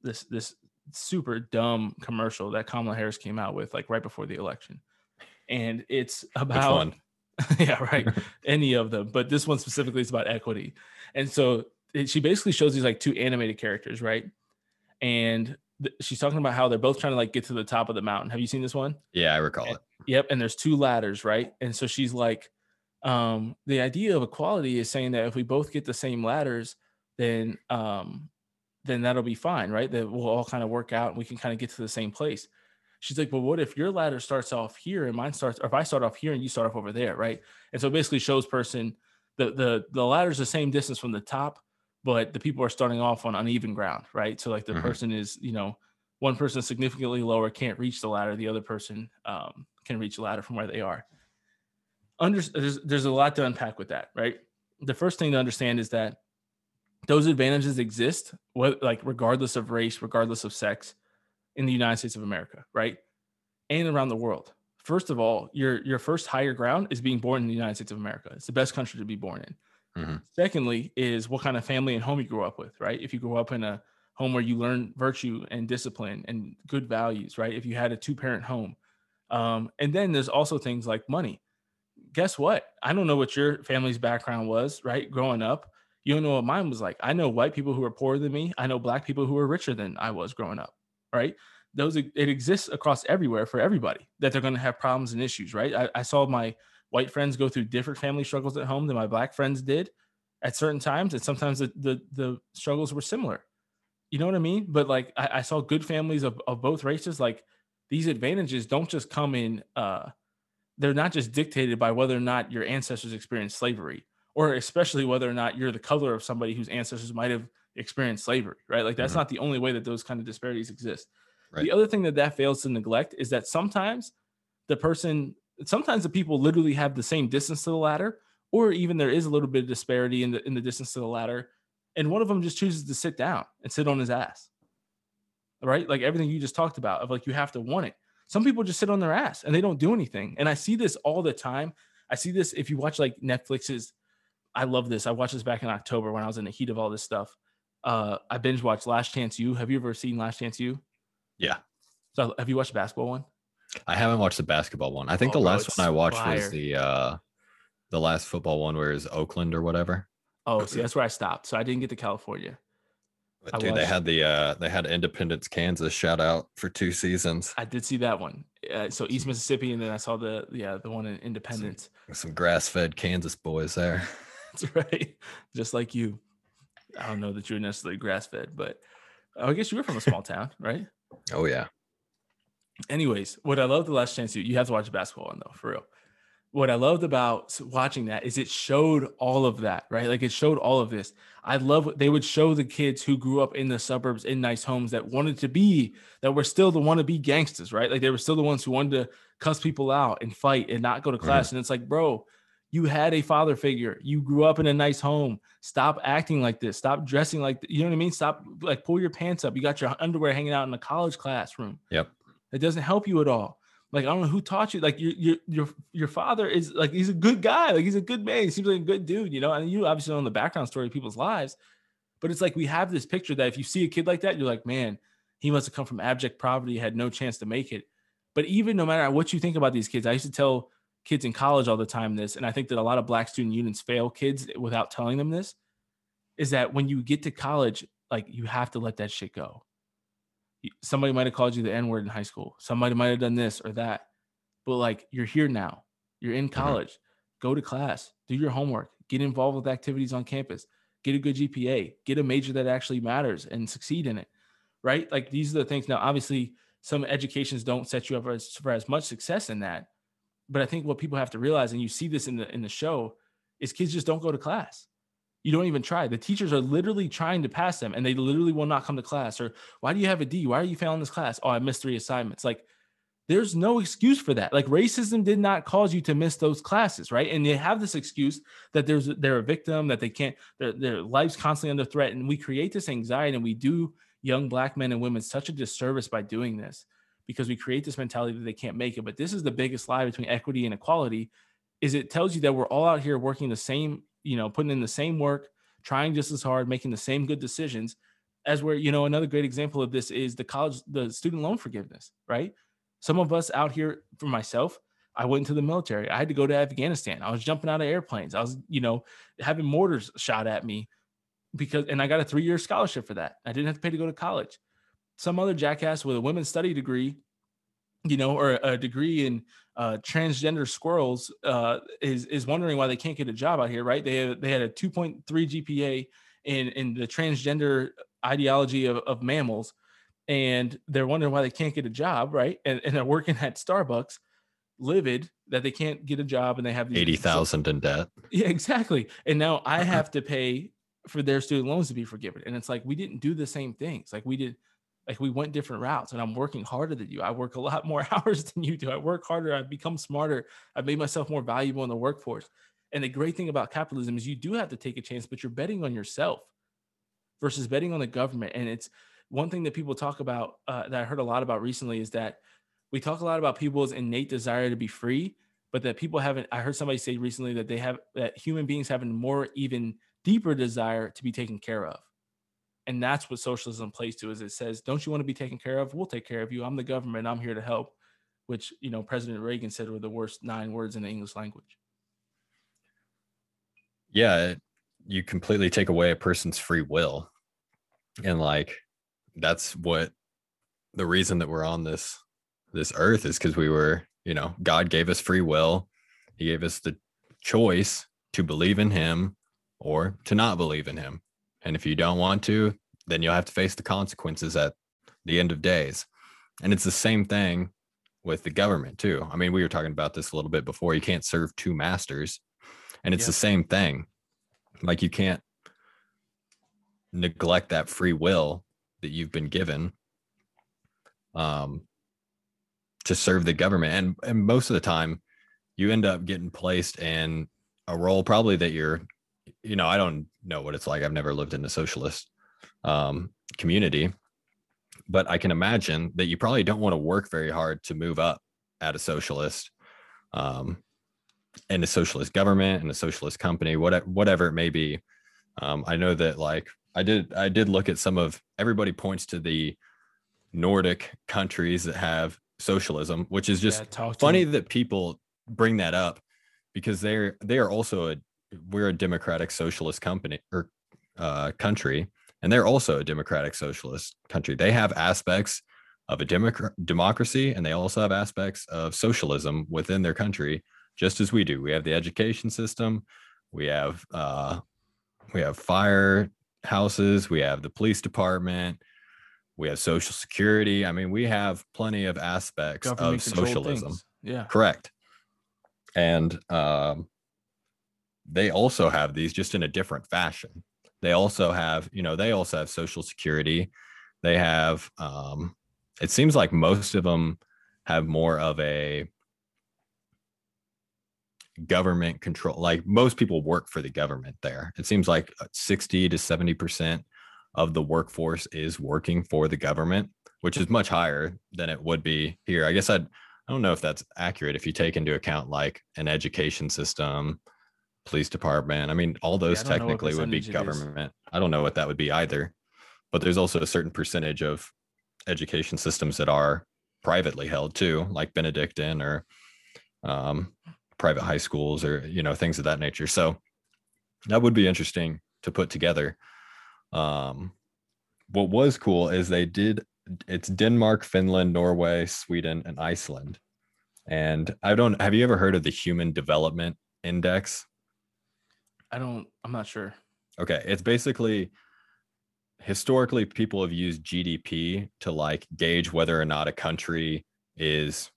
this this super dumb commercial that Kamala Harris came out with like right before the election, and it's which about one yeah, right. Any of them, but this one specifically is about equity. And so it, she basically shows these like two animated characters, right? And th- she's talking about how they're both trying to like get to the top of the mountain. Have you seen this one? yeah i recall And- it Yep. And there's two ladders, right? And so she's like, um, the idea of equality is saying that if we both get the same ladders, then um, then that'll be fine, right? That we'll all kind of work out and we can kind of get to the same place. She's like, well, what if your ladder starts off here and mine starts, or if I start off here and you start off over there, right? And so it basically shows person the the the ladder's the same distance from the top, but the people are starting off on uneven ground, right? So like the Mhm. person is, you know, one person significantly lower can't reach the ladder, the other person um, can reach the ladder from where they are. Under, there's, there's a lot to unpack with that, right? The first thing to understand is that those advantages exist, what, like regardless of race, regardless of sex, in the United States of America, right, and around the world. First of all, your your first higher ground is being born in the United States of America. It's the best country to be born in. Mhm. Secondly, is what kind of family and home you grew up with, right? If you grew up in a home where you learn virtue and discipline and good values, right? If you had a two parent home, um, and then there's also things like money. Guess what? I don't know what your family's background was, right? Growing up, you don't know what mine was like. I know white people who are poorer than me. I know black people who are richer than I was growing up, right? Those it exists across everywhere for everybody that they're going to have problems and issues, right? I, I saw my white friends go through different family struggles at home than my black friends did at certain times, and sometimes the the, the struggles were similar. You know what I mean? But like I, I saw good families of, of both races. Like these advantages don't just come in uh they're not just dictated by whether or not your ancestors experienced slavery or especially whether or not you're the color of somebody whose ancestors might have experienced slavery right like that's Mhm. not the only way that those kind of disparities exist Right. the other thing that that fails to neglect is that sometimes the person sometimes the people literally have the same distance to the ladder, or even there is a little bit of disparity in the in the distance to the ladder, and one of them just chooses to sit down and sit on his ass. Right? Like everything you just talked about of like you have to want it. Some people just sit on their ass and they don't do anything. And I see this all the time. I see this if you watch like Netflix's I love this. I watched this back in October when I was in the heat of all this stuff. Uh, I binge watched Last Chance U. Have you ever seen Last Chance U? Yeah. So have you watched the basketball one? I haven't watched the basketball one. I think Oh, the last one I watched fire. was the uh the last football one where it's Oakland or whatever. Oh, see, that's where I stopped. So I didn't get to California. But I dude, they had the uh they had Independence, Kansas shout out for two seasons. I did see that one. Uh, so East Mississippi, and then I saw the yeah the one in Independence. Some grass fed Kansas boys there. That's right. Just like you. I don't know that you're necessarily grass fed, but I guess you were from a small town, right? Oh yeah. Anyways, what I loved the Last Chance U you have to watch the basketball one though, for real. What I loved about watching that is it showed all of that, right? Like it showed all of this. I love what they would show the kids who grew up in the suburbs in nice homes that wanted to be that were still the wanna be gangsters, right? Like they were still the ones who wanted to cuss people out and fight and not go to mm-hmm. class. And it's like, bro, you had a father figure. You grew up in a nice home. Stop acting like this. Stop dressing like th- you know what I mean. Stop like pull your pants up. You got your underwear hanging out in a college classroom. Yep. It doesn't help you at all. Like I don't know who taught you. Like your your your your father is like he's a good guy. Like he's a good man. He seems like a good dude. You know, and you obviously know the background story of people's lives. But it's like we have this picture that if you see a kid like that, you're like, man, he must have come from abject poverty, had no chance to make it. But even no matter what you think about these kids, I used to tell kids in college all the time this, and I think that a lot of black student unions fail kids without telling them this, is that when you get to college, like you have to let that shit go. Somebody might have called you the N word in high school. Somebody might have done this or that. But like you're here now. You're in mm-hmm. college. Go to class. Do your homework. Get involved with activities on campus. Get a good GPA. Get a major that actually matters and succeed in it. Right? Like these are the things. Now, obviously, some educations don't set you up as, for as much success in that. But I think what people have to realize, and you see this in the in the show, is kids just don't go to class. You don't even try. The teachers are literally trying to pass them, and they literally will not come to class. Or why do you have a D? Why are you failing this class? Oh, I missed three assignments. Like, there's no excuse for that. Like, racism did not cause you to miss those classes, right? And they have this excuse that there's they're a victim, that they can't, their their life's constantly under threat, and we create this anxiety, and we do young black men and women such a disservice by doing this because we create this mentality that they can't make it. But this is the biggest lie between equity and equality is it tells you that we're all out here working the same, you know, putting in the same work, trying just as hard, making the same good decisions as where, you know, another great example of this is the college, the student loan forgiveness, right? Some of us out here, for myself, I went into the military. I had to go to Afghanistan. I was jumping out of airplanes. I was, you know, having mortars shot at me because, and I got a three year scholarship for that. I didn't have to pay to go to college. Some other jackass with a women's study degree, you know, or a degree in uh, transgender squirrels uh, is is wondering why they can't get a job out here, right? They had, they had a 2.3 GPA in in the transgender ideology of, of mammals, and they're wondering why they can't get a job, right? And, and they're working at Starbucks, livid that they can't get a job, and they have Eighty thousand in debt. yeah, exactly. And now I have to pay for their student loans to be forgiven. And it's like we didn't do the same things. Like we did, like we went different routes. And I'm working harder than you. I work a lot more hours than you do. I work harder. I've become smarter. I've made myself more valuable in the workforce. And the great thing about capitalism is you do have to take a chance, but you're betting on yourself versus betting on the government. And it's one thing that people talk about uh, that I heard a lot about recently is that we talk a lot about people's innate desire to be free, but that people haven't. I heard somebody say recently that they have that human beings have a more even deeper desire to be taken care of. And that's what socialism plays to is it says, don't you want to be taken care of? We'll take care of you. I'm the government. I'm here to help, which, you know, President Reagan said were the worst nine words in the English language. yeah you completely take away a person's free will and like that's what the reason that we're on this this earth is because we were you know god gave us free will he gave us the choice to believe in him or to not believe in him and if you don't want to then you'll have to face the consequences at the end of days. And it's the same thing with the government too. I mean we were talking about this a little bit before. You can't serve two masters. And it's Yeah. the same thing. Like you can't neglect that free will that you've been given um to serve the government. And and most of the time you end up getting placed in a role probably that you're you know i don't know what it's like. I've never lived in a socialist um, community but i can imagine that you probably don't want to work very hard to move up at a socialist um, in a socialist government in a socialist company whatever whatever it may be. Um, i know that like i did i did look at some of everybody points to the nordic countries that have socialism which is just Yeah, funny that people bring that up because they're they are also a we're a democratic socialist company or uh, country and they're also a democratic socialist country. They have aspects of a democ- democracy and they also have aspects of socialism within their country just as we do. We have the education system we have uh, we have fire houses we have the police department we have social security. I mean we have plenty of aspects of Government-controlled socialism. Things. Yeah. correct. And um, they also have these just in a different fashion. They also have you know they also have social security. They have um, it seems like most of them have more of a government control like most people work for the government there. It seems like uh, 60 to 70 percent of the workforce is working for the government which is much higher than it would be here. I guess i'd I don't know if that's accurate if you take into account like an education system, police department. I mean, all those I don't know what technically would be percentage it is. government. I don't know what that would be either. But there's also a certain percentage of education systems that are privately held too, like Benedictine or um, private high schools or you know things of that nature. So that would be interesting to put together. Um, what was cool is they did it's Denmark, Finland, Norway, Sweden, and Iceland. And I don't have you ever heard of the Human Development Index? I don't. I'm not sure. Okay, it's basically historically people have used GDP to like gauge whether or not a country is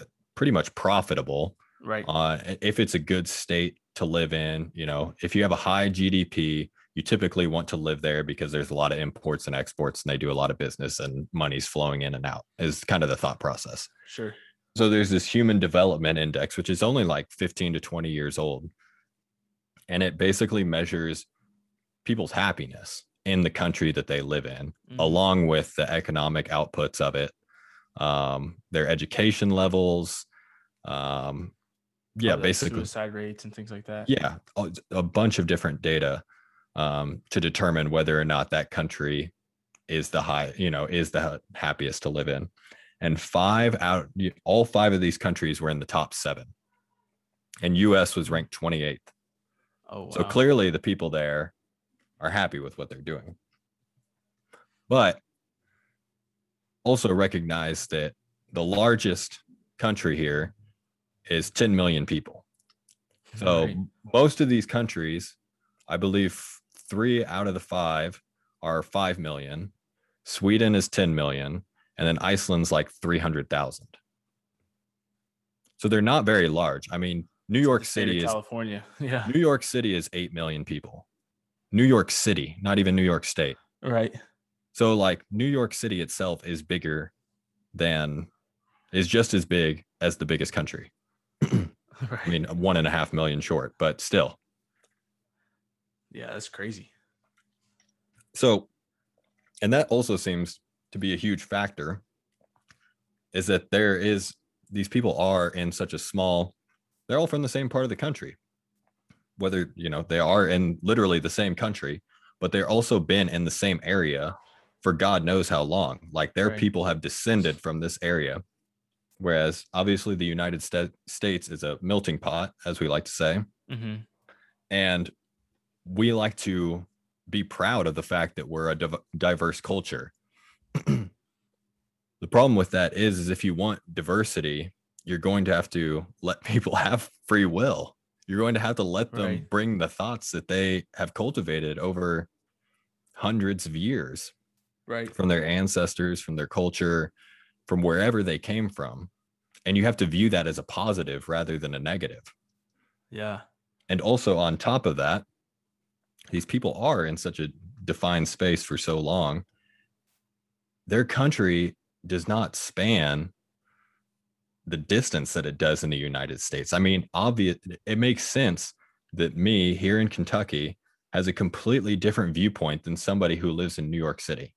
uh, pretty much profitable Right. uh, if it's a good state to live in you know if you have a high gdp you typically want to live there because there's a lot of imports and exports and they do a lot of business and money's flowing in and out is kind of the thought process sure. so there's this human development index which is only like 15 to 20 years old and it basically measures people's happiness in the country that they live in Mhm. along with the economic outputs of it um, their education levels um, yeah basically suicide rates and things like that. yeah a, a bunch of different data um, to determine whether or not that country is the high you know is the happiest to live in and five out all five of these countries were in the top seven and us was ranked 28th Oh wow. so clearly the people there are happy with what they're doing but also recognize that the largest country here is 10 million people so Right. most of these countries, I believe three out of the five are 5 million. Sweden is 10 million. And then Iceland's like 300,000. So they're not very large. I mean, New York The state of City is California. Yeah. New York City is 8 million people. New York City, not even New York State. Right. So like New York City itself is bigger than is just as big as the biggest country. Right. I mean, one and a half million short, but still. yeah, that's crazy. So, and that also seems to be a huge factor is that there is these people are in such a small, they're all from the same part of the country. Whether, you know, they are in literally the same country, but they're also been in the same area for God knows how long. Like their Right. people have descended from this area. Whereas obviously the United Sta- States is a melting pot, as we like to say hmm and we like to be proud of the fact that we're a div- diverse culture the problem with that is is if you want diversity you're going to have to let people have free will you're going to have to let them Right. bring the thoughts that they have cultivated over hundreds of years Right. from their ancestors from their culture from wherever they came from and you have to view that as a positive rather than a negative Yeah. and also on top of that these people are in such a defined space for so long their country does not span the distance that it does in the United States. I mean, obvious it makes sense that me here in Kentucky has a completely different viewpoint than somebody who lives in New York City.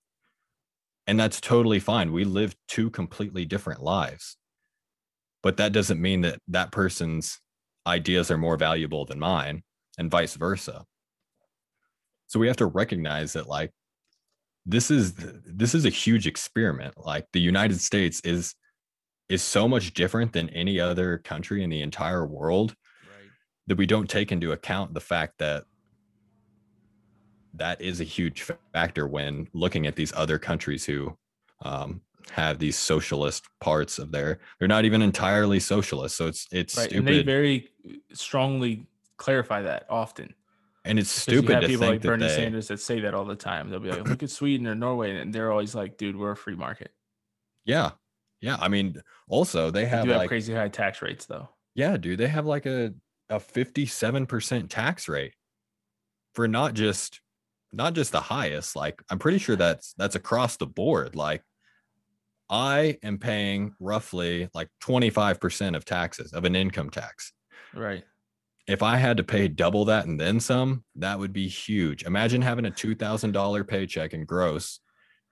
And that's totally fine. We live two completely different lives. But that doesn't mean that that person's ideas are more valuable than mine and vice versa. So we have to recognize that like this is this is a huge experiment. Like the United States is is so much different than any other country in the entire world right. that we don't take into account the fact that that is a huge factor when looking at these other countries who um, have these socialist parts of their they're not even entirely socialist so it's it's right. stupid. and they very strongly clarify that often and it's stupid you have people like bernie they, sanders that say that all the time they'll be like look at sweden or norway and they're always like dude we're a free market yeah yeah i mean also they have, they like, have crazy high tax rates though. Yeah dude they have like a a 57% tax rate for not just not just the highest like i'm pretty sure that's that's across the board like i am paying roughly like 25% of taxes of an income tax. Right. If i had to pay double that and then some that would be huge. Imagine having a $2000 paycheck in gross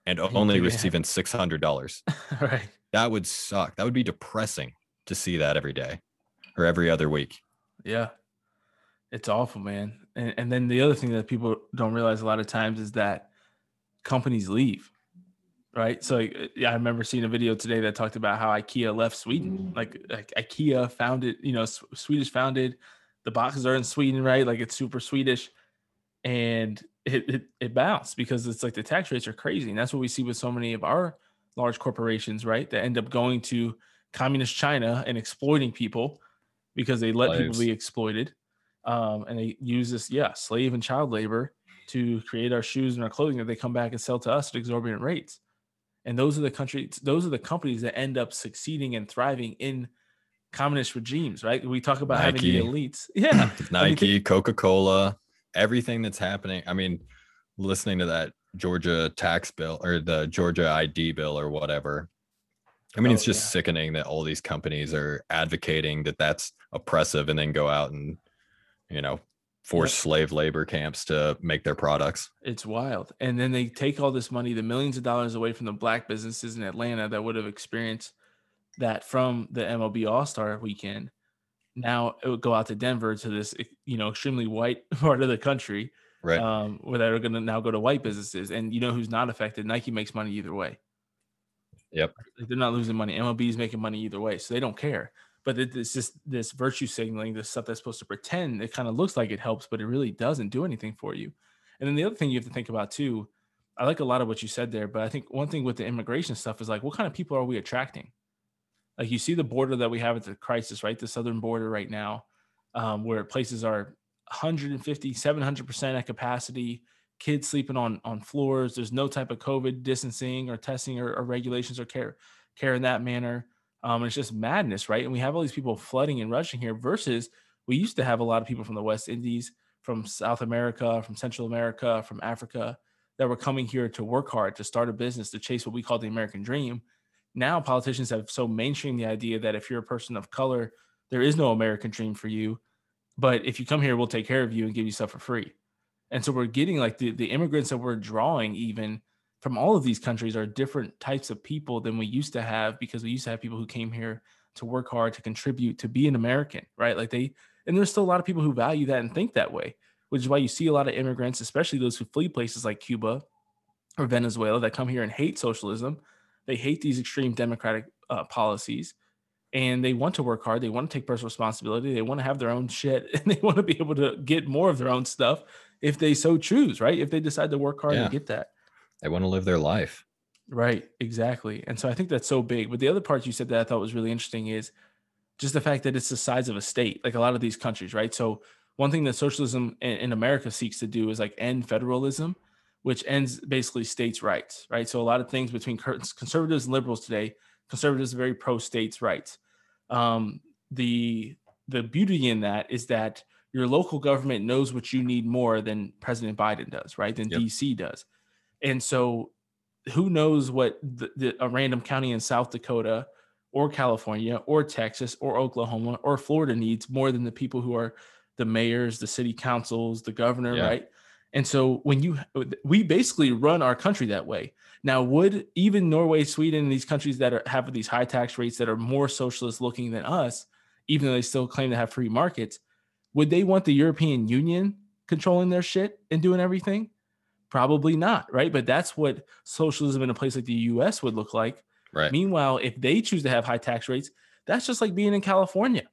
and only yeah. receiving $600 right that would suck that would be depressing to see that every day or every other week yeah it's awful, man. And, and then the other thing that people don't realize a lot of times is that companies leave, right? So uh, yeah, I remember seeing a video today that talked about how IKEA left Sweden. Like, like IKEA founded, you know, Swedish founded. The boxes are in Sweden, right? Like it's super Swedish, and it, it it bounced because it's like the tax rates are crazy, and that's what we see with so many of our large corporations, right? That end up going to communist China and exploiting people because they let Slaves. people be exploited um, and they use this, yeah, slave and child labor to create our shoes and our clothing that they come back and sell to us at exorbitant rates. And those are the countries, those are the companies that end up succeeding and thriving in communist regimes, right? We talk about Nike. having the elites. Yeah. Nike, Coca Cola, everything that's happening. I mean, listening to that Georgia tax bill or the Georgia ID bill or whatever. I mean, oh, it's just yeah. sickening that all these companies are advocating that that's oppressive and then go out and you know, force yep. slave labor camps to make their products. It's wild. And then they take all this money, the millions of dollars away from the black businesses in Atlanta that would have experienced that from the MLB All Star weekend. Now it would go out to Denver to this, you know, extremely white part of the country, right? Um, where they're going to now go to white businesses, and you know who's not affected? Nike makes money either way. Yep, they're not losing money. MLB is making money either way, so they don't care but it's just this virtue signaling, this stuff that's supposed to pretend it kind of looks like it helps, but it really doesn't do anything for you. And then the other thing you have to think about too, I like a lot of what you said there, but I think one thing with the immigration stuff is like, what kind of people are we attracting? Like you see the border that we have at the crisis, right? The southern border right now, um, where places are 150, 700% at capacity, kids sleeping on on floors. There's no type of COVID distancing or testing or, or regulations or care care in that manner. Um, it's just madness, right? And we have all these people flooding and rushing here versus we used to have a lot of people from the West Indies, from South America, from Central America, from Africa that were coming here to work hard, to start a business, to chase what we call the American dream. Now politicians have so mainstreamed the idea that if you're a person of color, there is no American dream for you. But if you come here, we'll take care of you and give you stuff for free. And so we're getting like the, the immigrants that we're drawing even from all of these countries are different types of people than we used to have because we used to have people who came here to work hard to contribute to be an American, right? Like they and there's still a lot of people who value that and think that way, which is why you see a lot of immigrants, especially those who flee places like Cuba or Venezuela that come here and hate socialism. They hate these extreme democratic uh, policies and they want to work hard. They want to take personal responsibility. They want to have their own shit and they want to be able to get more of their own stuff if they so choose, right? If they decide to work hard yeah. and get that. They want to live their life. Right, exactly. And so I think that's so big. But the other part you said that I thought was really interesting is just the fact that it's the size of a state, like a lot of these countries, right? So one thing that socialism in, America seeks to do is like end federalism, which ends basically states' rights, right? So a lot of things between conservatives and liberals today, conservatives are very pro states' rights. Um, the the beauty in that is that your local government knows what you need more than President Biden does, right? Than yep. DC does. And so who knows what the, the, a random county in South Dakota or California or Texas or Oklahoma or Florida needs more than the people who are the mayors, the city councils, the governor, yeah. right? And so when you we basically run our country that way. Now, would even Norway, Sweden, these countries that are, have these high tax rates that are more socialist looking than us, even though they still claim to have free markets, would they want the European Union controlling their shit and doing everything? Probably not, right? But that's what socialism in a place like the US would look like. Right. Meanwhile, if they choose to have high tax rates, that's just like being in California,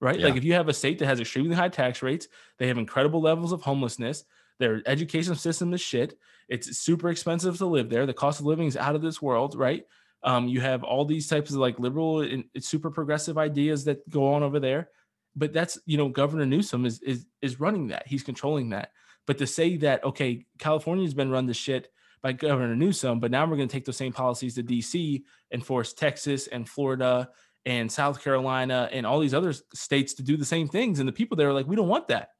right? Yeah. Like if you have a state that has extremely high tax rates, they have incredible levels of homelessness, their education system is shit. It's super expensive to live there. The cost of living is out of this world, right? Um, you have all these types of like liberal and super progressive ideas that go on over there. But that's you know, Governor Newsom is is is running that. He's controlling that. But to say that okay, California's been run to shit by Governor Newsom, but now we're going to take those same policies to DC and force Texas and Florida and South Carolina and all these other states to do the same things. And the people there are like, we don't want that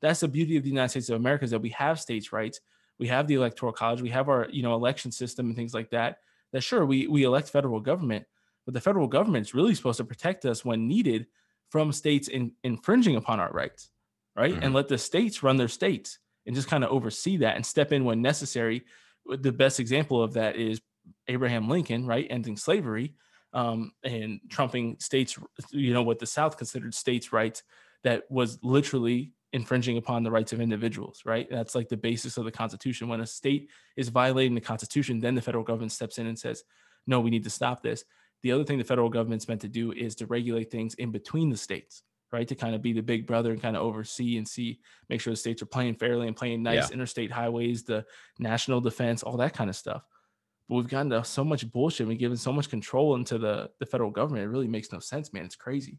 that's the beauty of the United States of America is that we have states' rights, we have the electoral college, we have our you know election system and things like that. That sure we we elect federal government, but the federal government is really supposed to protect us when needed from states in, infringing upon our rights, right? Mm-hmm. And let the states run their states and just kind of oversee that and step in when necessary. The best example of that is Abraham Lincoln, right, ending slavery um, and trumping states, you know, what the South considered states' rights. That was literally infringing upon the rights of individuals, right? That's like the basis of the Constitution. When a state is violating the Constitution, then the federal government steps in and says, no, we need to stop this. The other thing the federal government's meant to do is to regulate things in between the states, right? To kind of be the big brother and kind of oversee and see, make sure the states are playing fairly and playing nice yeah. interstate highways, the national defense, all that kind of stuff. But we've gotten to so much bullshit. We've given so much control into the, the federal government. It really makes no sense, man. It's crazy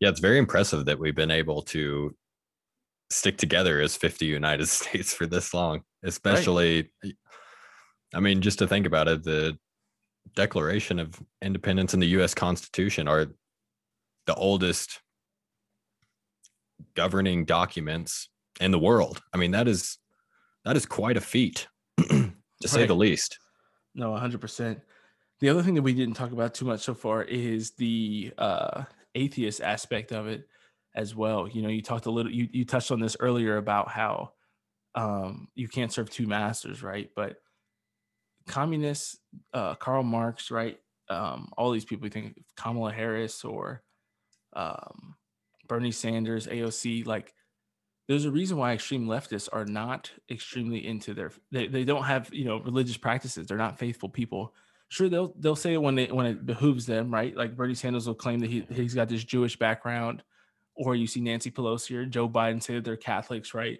yeah, it's very impressive that we've been able to stick together as 50 United States for this long, especially. Right. I mean, just to think about it, the Declaration of Independence and the US Constitution are the oldest governing documents in the world. I mean, that is that is quite a feat, to say the least. No, 100%. The other thing that we didn't talk about too much so far is the uh, atheist aspect of it as well. You know, you talked a little, you, you touched on this earlier about how um, you can't serve two masters, right? But communists, uh, Karl Marx, right? Um, all these people, you think Kamala Harris or um, Bernie Sanders, AOC, like there's a reason why extreme leftists are not extremely into their they, they don't have you know religious practices they're not faithful people sure they'll they'll say it when they when it behooves them, right? Like Bernie Sanders will claim that he he's got this Jewish background, or you see Nancy Pelosi or Joe Biden say that they're Catholics, right?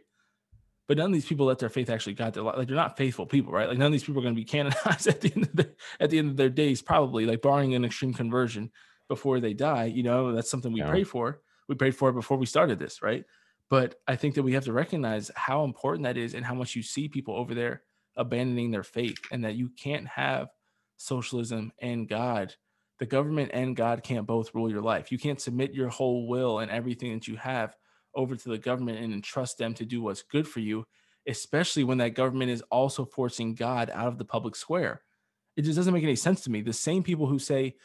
But none of these people let their faith actually got their life. like they're not faithful people, right? Like none of these people are going to be canonized at the end of the, at the end of their days, probably like barring an extreme conversion before they die. You know, that's something we yeah. pray for. We prayed for it before we started this, right? But I think that we have to recognize how important that is and how much you see people over there abandoning their faith, and that you can't have socialism and God. The government and God can't both rule your life. You can't submit your whole will and everything that you have over to the government and entrust them to do what's good for you, especially when that government is also forcing God out of the public square. It just doesn't make any sense to me. The same people who say,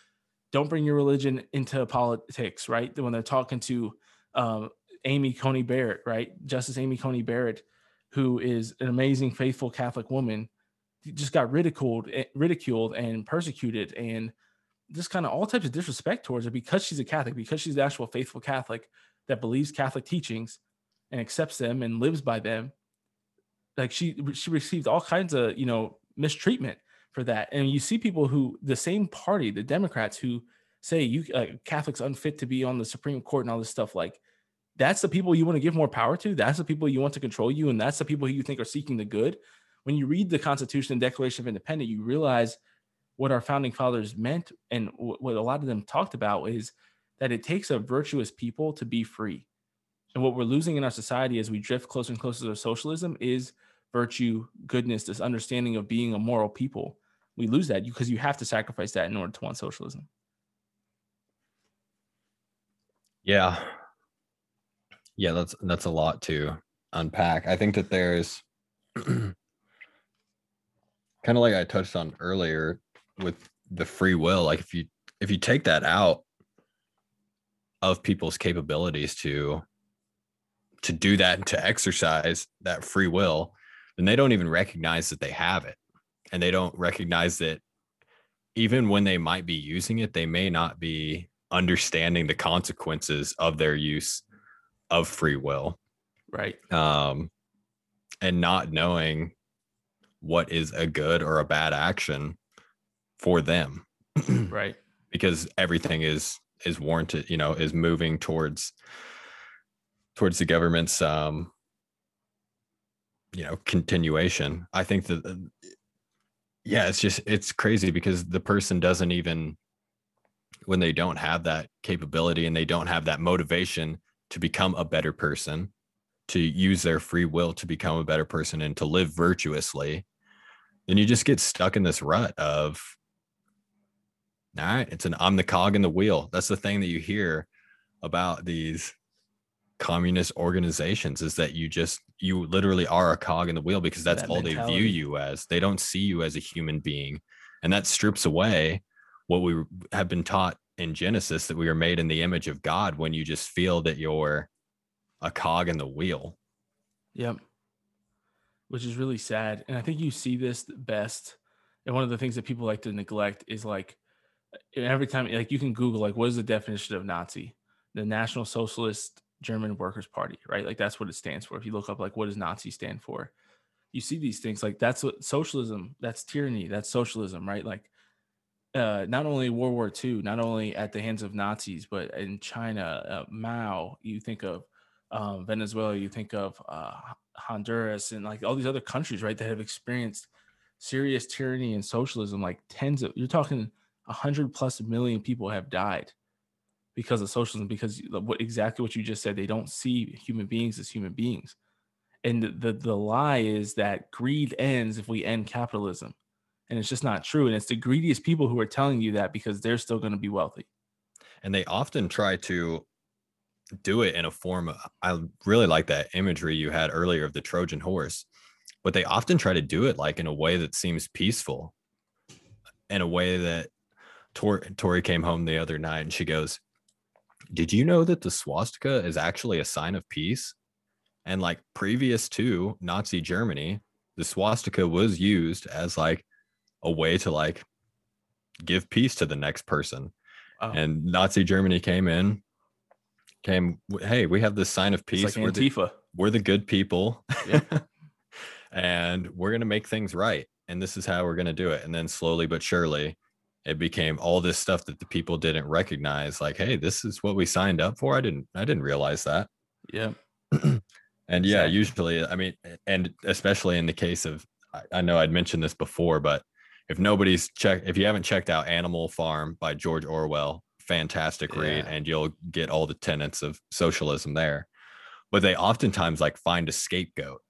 don't bring your religion into politics, right? When they're talking to um, Amy Coney Barrett, right? Justice Amy Coney Barrett, who is an amazing, faithful Catholic woman just got ridiculed, eh, ridiculed and persecuted, and just kind of all types of disrespect towards her because she's a Catholic, because she's the actual faithful Catholic that believes Catholic teachings and accepts them and lives by them. Like she she received all kinds of you know mistreatment for that, and you see people who the same party, the Democrats, who say you uh, Catholics unfit to be on the Supreme Court and all this stuff like that's the people you want to give more power to. That's the people you want to control you, and that's the people who you think are seeking the good when you read the Constitution and Declaration of Independence, you realize what our founding fathers meant and what a lot of them talked about is that it takes a virtuous people to be free. And what we're losing in our society as we drift closer and closer to socialism is virtue, goodness, this understanding of being a moral people. We lose that because you have to sacrifice that in order to want socialism. Yeah. Yeah, that's that's a lot to unpack. I think that there's kind of like I touched on earlier with the free will like if you if you take that out of people's capabilities to to do that and to exercise that free will then they don't even recognize that they have it. And they don't recognize that even when they might be using it they may not be understanding the consequences of their use of free will. Right. Um and not knowing what is a good or a bad action for them. Right. Because everything is is warranted you know is moving towards towards the government's um you know continuation. I think that uh, yeah it's just it's crazy because the person doesn't even when they don't have that capability and they don't have that motivation to become a better person to use their free will to become a better person and to live virtuously then you just get stuck in this rut of all right it's an i'm the cog in the wheel. That's the thing that you hear about these communist organizations is that you just you literally are a cog in the wheel because that's That all they view you as. They don't see you as a human being. And that strips away what we have been taught in genesis that we are made in the image of god when you just feel that you're a cog in the wheel. Yep. Which is really sad. And I think you see this best. And one of the things that people like to neglect is like every time, like you can Google, like, what is the definition of Nazi? The National Socialist German Workers' Party, right? Like that's what it stands for. If you look up, like, what does Nazi stand for? You see these things like that's what socialism, that's tyranny, that's socialism, right? Like, uh, not only World War II, not only at the hands of Nazis, but in China, uh, Mao, you think of um, Venezuela, you think of uh, Honduras, and like all these other countries, right, that have experienced serious tyranny and socialism. Like tens of, you're talking a hundred plus million people have died because of socialism. Because what exactly what you just said, they don't see human beings as human beings, and the the, the lie is that greed ends if we end capitalism, and it's just not true. And it's the greediest people who are telling you that because they're still going to be wealthy. and they often try to do it in a form of, i really like that imagery you had earlier of the trojan horse but they often try to do it like in a way that seems peaceful. In a way that Tor- tori came home the other night and she goes did you know that the swastika is actually a sign of peace? And like previous to nazi germany the swastika was used as like a way to like give peace to the next person. Wow. and Nazi Germany came in, came, hey, we have this sign of peace. like we're, the, we're the good people. Yeah. and we're going to make things right. And this is how we're going to do it. And then slowly but surely, it became all this stuff that the people didn't recognize. Like, hey, this is what we signed up for. I didn't, I didn't realize that. Yeah. And yeah, usually, I mean, and especially in the case of, I, I know I'd mentioned this before, but if nobody's checked, if you haven't checked out Animal Farm by George Orwell, fantastic read, Yeah. and you'll get all the tenets of socialism there. But they oftentimes like find a scapegoat,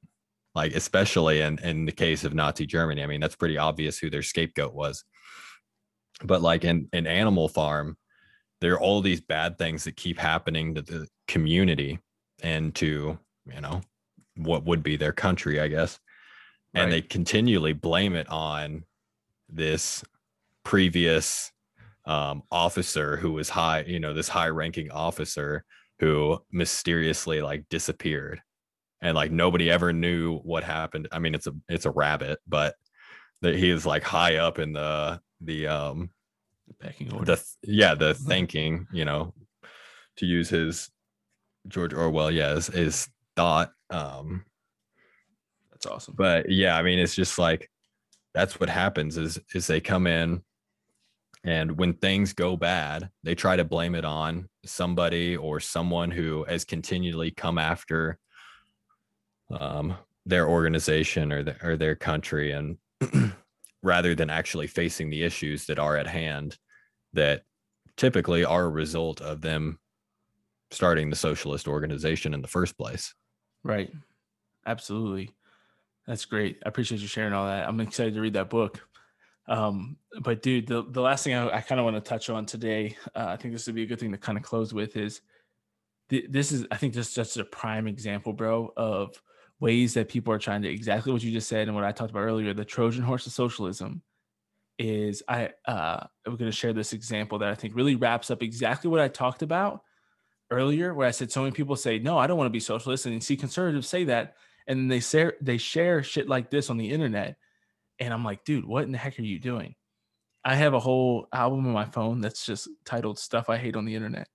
like especially in in the case of Nazi Germany. I mean, that's pretty obvious who their scapegoat was. But like in an Animal Farm, there are all these bad things that keep happening to the community and to you know what would be their country, I guess. And they continually blame it on this previous um, officer who was high, you know, this high ranking officer who mysteriously like disappeared and like nobody ever knew what happened. I mean, it's a it's a rabbit, but that he is like high up in the the um The pecking order. the yeah the thinking you know to use his george orwell yeah his, his thought um That's awesome. but yeah i mean it's just like that's what happens is is they come in and when things go bad they try to blame it on somebody or someone who has continually come after um their organization or, the, or their country and rather than actually facing the issues that are at hand that typically are a result of them starting the socialist organization in the first place Right. Absolutely. That's great. I appreciate you sharing all that. I'm excited to read that book. Um, but dude, the, the last thing I, I kind of want to touch on today, uh, I think this would be a good thing to kind of close with is th- this is, I think this is just a prime example, bro, of ways that people are trying to exactly what you just said and what I talked about earlier, the Trojan horse of socialism is I uh I'm going to share this example that I think really wraps up exactly what I talked about earlier, where I said so many people say, "No, I don't want to be socialist," and you see conservatives say that, and they share they share shit like this on the internet, and I'm like, dude, what in the heck are you doing? I have a whole album on my phone that's just titled "Stuff I Hate on the Internet,"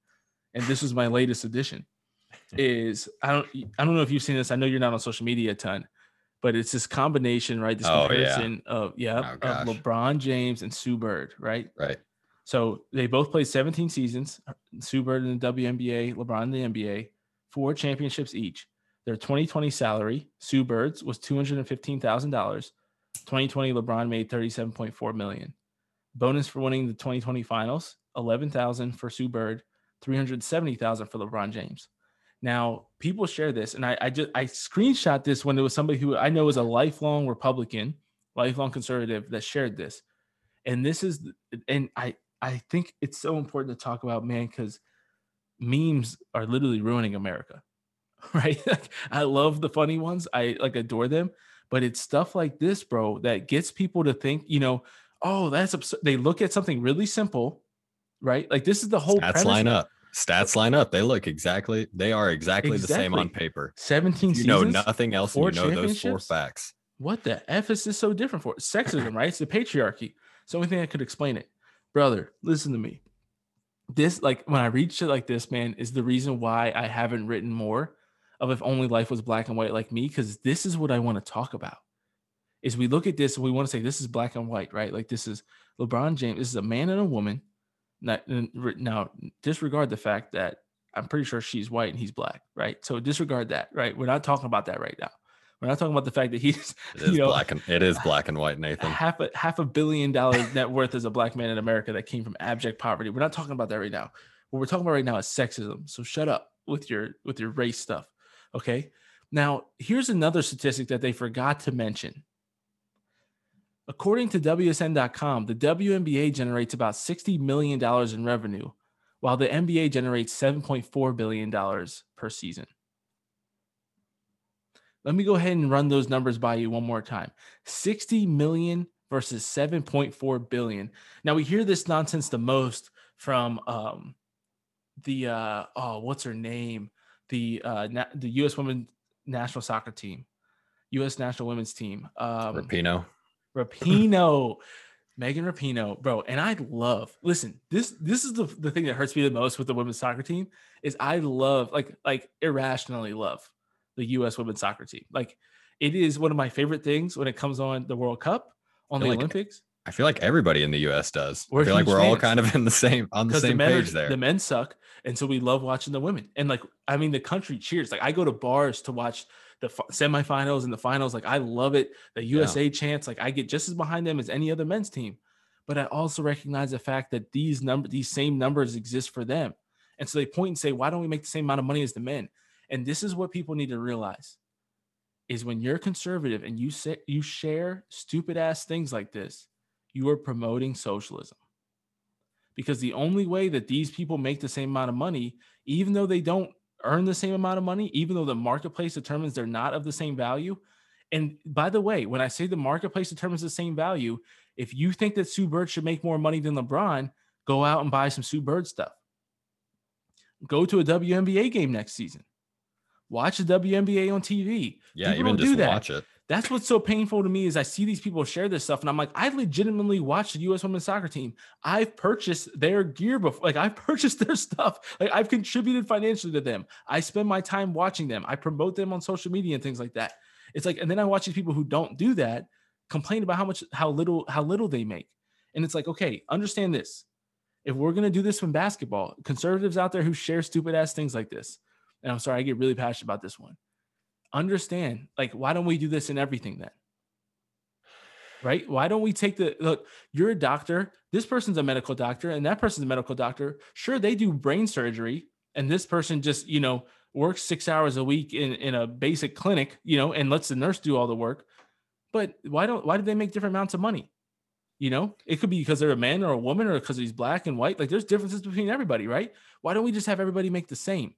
and this was my latest edition. Is I don't I don't know if you've seen this. I know you're not on social media a ton, but it's this combination, right? This Oh, yeah. comparison of yeah Oh, of. LeBron James and Sue Bird, right? Right. So they both played 17 seasons. Sue Bird in the WNBA, LeBron in the NBA, four championships each. Their 2020 salary, Sue Bird's was $215,000. 2020 LeBron made 37.4 million. Bonus for winning the 2020 finals, 11,000 for Sue Bird, 370,000 for LeBron James. Now, people share this and I I just I screenshot this when there was somebody who I know is a lifelong Republican, lifelong conservative that shared this. And this is and I I think it's so important to talk about, man, because memes are literally ruining America, right? I love the funny ones, I like adore them, but it's stuff like this, bro, that gets people to think, you know, oh, that's absurd. They look at something really simple, right? Like this is the whole Stats line up. Stats line up. They look exactly. They are exactly, the same on paper. 17 You know nothing else, you know those four facts. What the F is this so different for? Sexism, right? It's the patriarchy. It's the only thing I could explain it. Brother, listen to me. This, like, when I read shit like this, man, is the reason why I haven't written more of If Only Life Was Black and White Like Me, because this is what I want to talk about. Is we look at this and we want to say this is black and white, right? Like, this is LeBron James. This is a man and a woman. Not, now, disregard the fact that I'm pretty sure she's white and he's black, right? So disregard that, right? We're not talking about that right now. We're not talking about the fact that he's It is you know, black and it is black and white, Nathan. half a half a billion dollar net worth as a black man in America that came from abject poverty. We're not talking about that right now. What we're talking about right now is sexism. So shut up with your with your race stuff. Okay. Now, here's another statistic that they forgot to mention. According to WSN.com, the WNBA generates about $60 million in revenue, while the NBA generates $7.4 billion per season. Let me go ahead and run those numbers by you one more time. 60 million versus 7.4 billion. Now we hear this nonsense the most from um the uh oh what's her name? The uh na- the US women national soccer team. US national women's team. Um Rapinoe. Rapinoe, Megan Rapinoe, bro. And I love. Listen, this this is the the thing that hurts me the most with the women's soccer team is I love like like irrationally love the U.S. women's soccer team. Like it is one of my favorite things when it comes on the World Cup, on the like Olympics. I feel like everybody in the U.S. does. We're I feel like we're all kind of in the same on the same men page there. the men suck, and so we love watching the women. And like, I mean, the country cheers. Like, I go to bars to watch the fi- semifinals and the finals. Like, I love it. The USA chants. Like, I get just as behind them as any other men's team. But I also recognize the fact that these number, these same numbers exist for them. And so they point and say, why don't we make the same amount of money as the men? And this is what people need to realize: is when you're conservative and you say you share stupid ass things like this, you are promoting socialism because the only way that these people make the same amount of money, even though they don't earn the same amount of money, even though the marketplace determines they're not of the same value. And by the way, when I say the marketplace determines the same value, if you think that Sue Bird should make more money than LeBron, go out and buy some Sue Bird stuff. Go to a WNBA game next season. Watch the WNBA on TV. yeah, people even just do that. watch it. That's what's so painful to me is I see these people share this stuff and I'm like, I legitimately watched the US women's soccer team. I've purchased their gear before. Like I've purchased their stuff. Like I've contributed financially to them. I spend my time watching them. I promote them on social media and things like that. It's like, and then I watch these people who don't do that complain about how much, how little, how little they make. And it's like, okay, understand this. If we're gonna do this from basketball, conservatives out there who share stupid ass things like this, and I'm sorry, I get really passionate about this one understand like why don't we do this in everything then? Right? Why don't we take the look you're a doctor this person's a medical doctor and that person's a medical doctor. Sure they do brain surgery and this person just you know works six hours a week in, in a basic clinic you know and lets the nurse do all the work. But why don't why do they make different amounts of money? You know it could be because they're a man or a woman or because he's black and white. Like there's differences between everybody right? Why don't we just have everybody make the same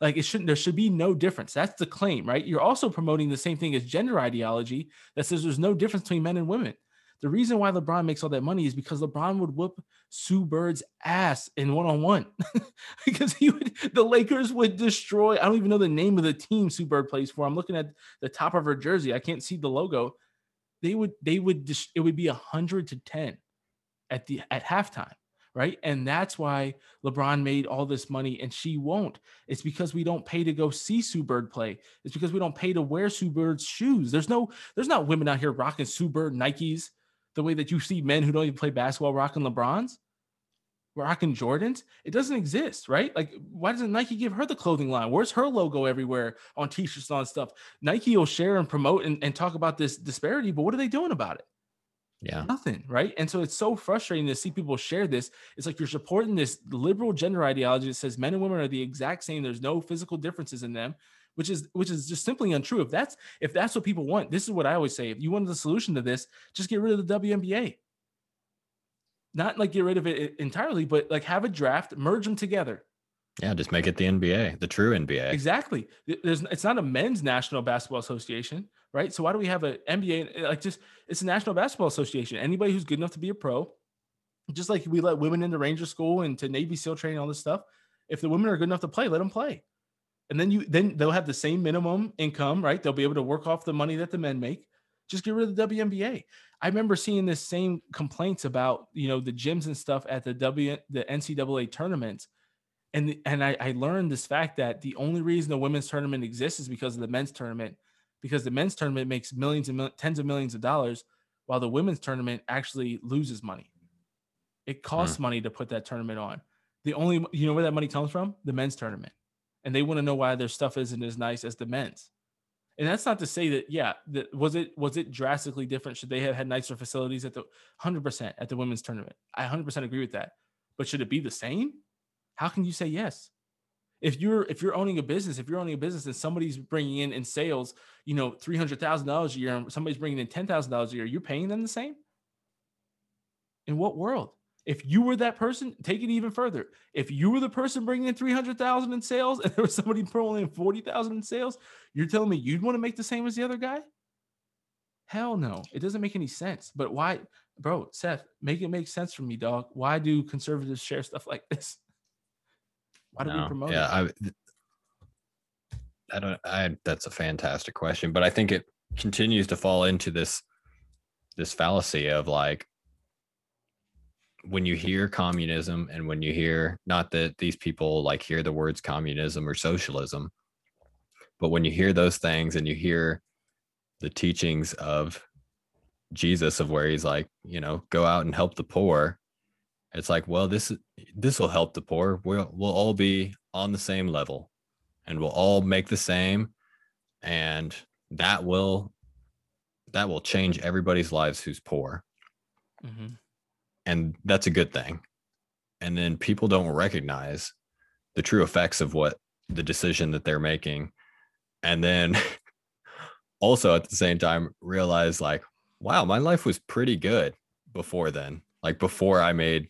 like it shouldn't there should be no difference that's the claim right you're also promoting the same thing as gender ideology that says there's no difference between men and women The reason why LeBron makes all that money is because LeBron would whoop Sue Bird's ass in one on one because he would the Lakers would destroy. I don't even know the name of the team Sue Bird plays for. I'm looking at the top of her jersey. I can't see the logo. They would they would it would be a hundred to ten at the at halftime right? And that's why LeBron made all this money and she won't. It's because we don't pay to go see Sue Bird play. It's because we don't pay to wear Sue Bird's shoes. There's no, there's not women out here rocking Sue Bird Nikes the way that you see men who don't even play basketball rocking LeBrons, rocking Jordans. It doesn't exist, right? Like, why doesn't Nike give her the clothing line? Where's her logo everywhere on t-shirts and on stuff? Nike will share and promote and, and talk about this disparity, but what are they doing about it? Yeah. Nothing, right? And so it's so frustrating to see people share this. It's like you're supporting this liberal gender ideology that says men and women are the exact same. There's no physical differences in them, which is which is just simply untrue. If that's if that's what people want, this is what I always say. If you wanted the solution to this, just get rid of the WNBA. Not like get rid of it entirely, but like have a draft, merge them together. Yeah, just make it the NBA, the true NBA. Exactly. There's it's not a men's national basketball association right? So why do we have an NBA? Eh, like, just it's a National Basketball Association. Anybody who's good enough to be a pro, just like we let women into Ranger School and to Navy SEAL training, all this stuff. If the women are good enough to play, let them play, and then you then they'll have the same minimum income, right? They'll be able to work off the money that the men make. Just get rid of the WNBA. I remember seeing this same complaints about you know the gyms and stuff at the W the NCAA tournaments. And, and I, I learned this fact that the only reason the women's tournament exists is because of the men's tournament because the men's tournament makes millions and mil- tens of millions of dollars while the women's tournament actually loses money. It costs hmm. money to put that tournament on. The only you know where that money comes from? The men's tournament. And they want to know why their stuff isn't as nice as the men's. And that's not to say that yeah, that was it was it drastically different? Should they have had nicer facilities at the 100% at the women's tournament? I 100% agree with that. But should it be the same? How can you say yes? If you're if you're owning a business if you're owning a business and somebody's bringing in in sales you know $300000 a year and somebody's bringing in $10000 a year you're paying them the same? In what world? If you were that person take it even further. If you were the person bringing in 300000 in sales and there was somebody pulling in 40000 in sales you're telling me you'd want to make the same as the other guy? Hell no. It doesn't make any sense. But why bro seth make it make sense for me dog. Why do conservatives share stuff like this why do no, we promote yeah, it? I, I don't. I that's a fantastic question, but I think it continues to fall into this this fallacy of like when you hear communism and when you hear not that these people like hear the words communism or socialism but when you hear those things and you hear the teachings of Jesus of where he's like you know go out and help the poor it's like well this this will help the poor. We'll, we'll all be on the same level and we'll all make the same. And that will that will change everybody's lives who's poor. Mm-hmm. and that's a good thing. And then people don't recognize the true effects of what the decision that they're making. And then also at the same time realize like wow my life was pretty good before then like before i made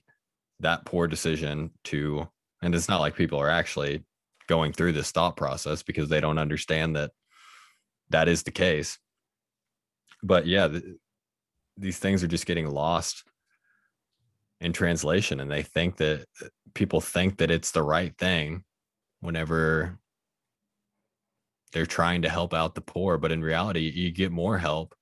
that poor decision to and it's not like people are actually going through this thought process because they don't understand that that is the case. But yeah the, these things are just getting lost in translation and they think that people think that it's the right thing whenever they're trying to help out the poor. But in reality you get more help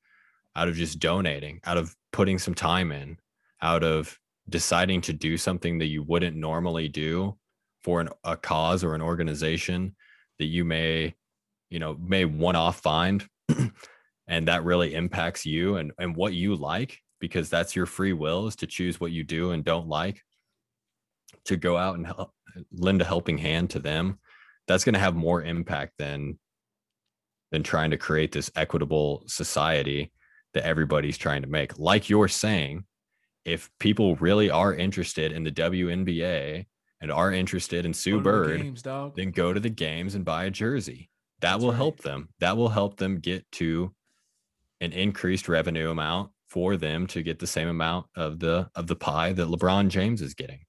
out of just donating out of putting some time in out of deciding to do something that you wouldn't normally do for an, a cause or an organization that you may you know may one off find and that really impacts you and and what you like because that's your free will is to choose what you do and don't like to go out and help, lend a helping hand to them. That's going to have more impact than than trying to create this equitable society that everybody's trying to make. Like you're saying if people really are interested in the WNBA and are interested in Sue Bird, the games, then go to the games and buy a jersey. That That's will right. help them. That will help them get to an increased revenue amount for them to get the same amount of the of the pie that LeBron James is getting.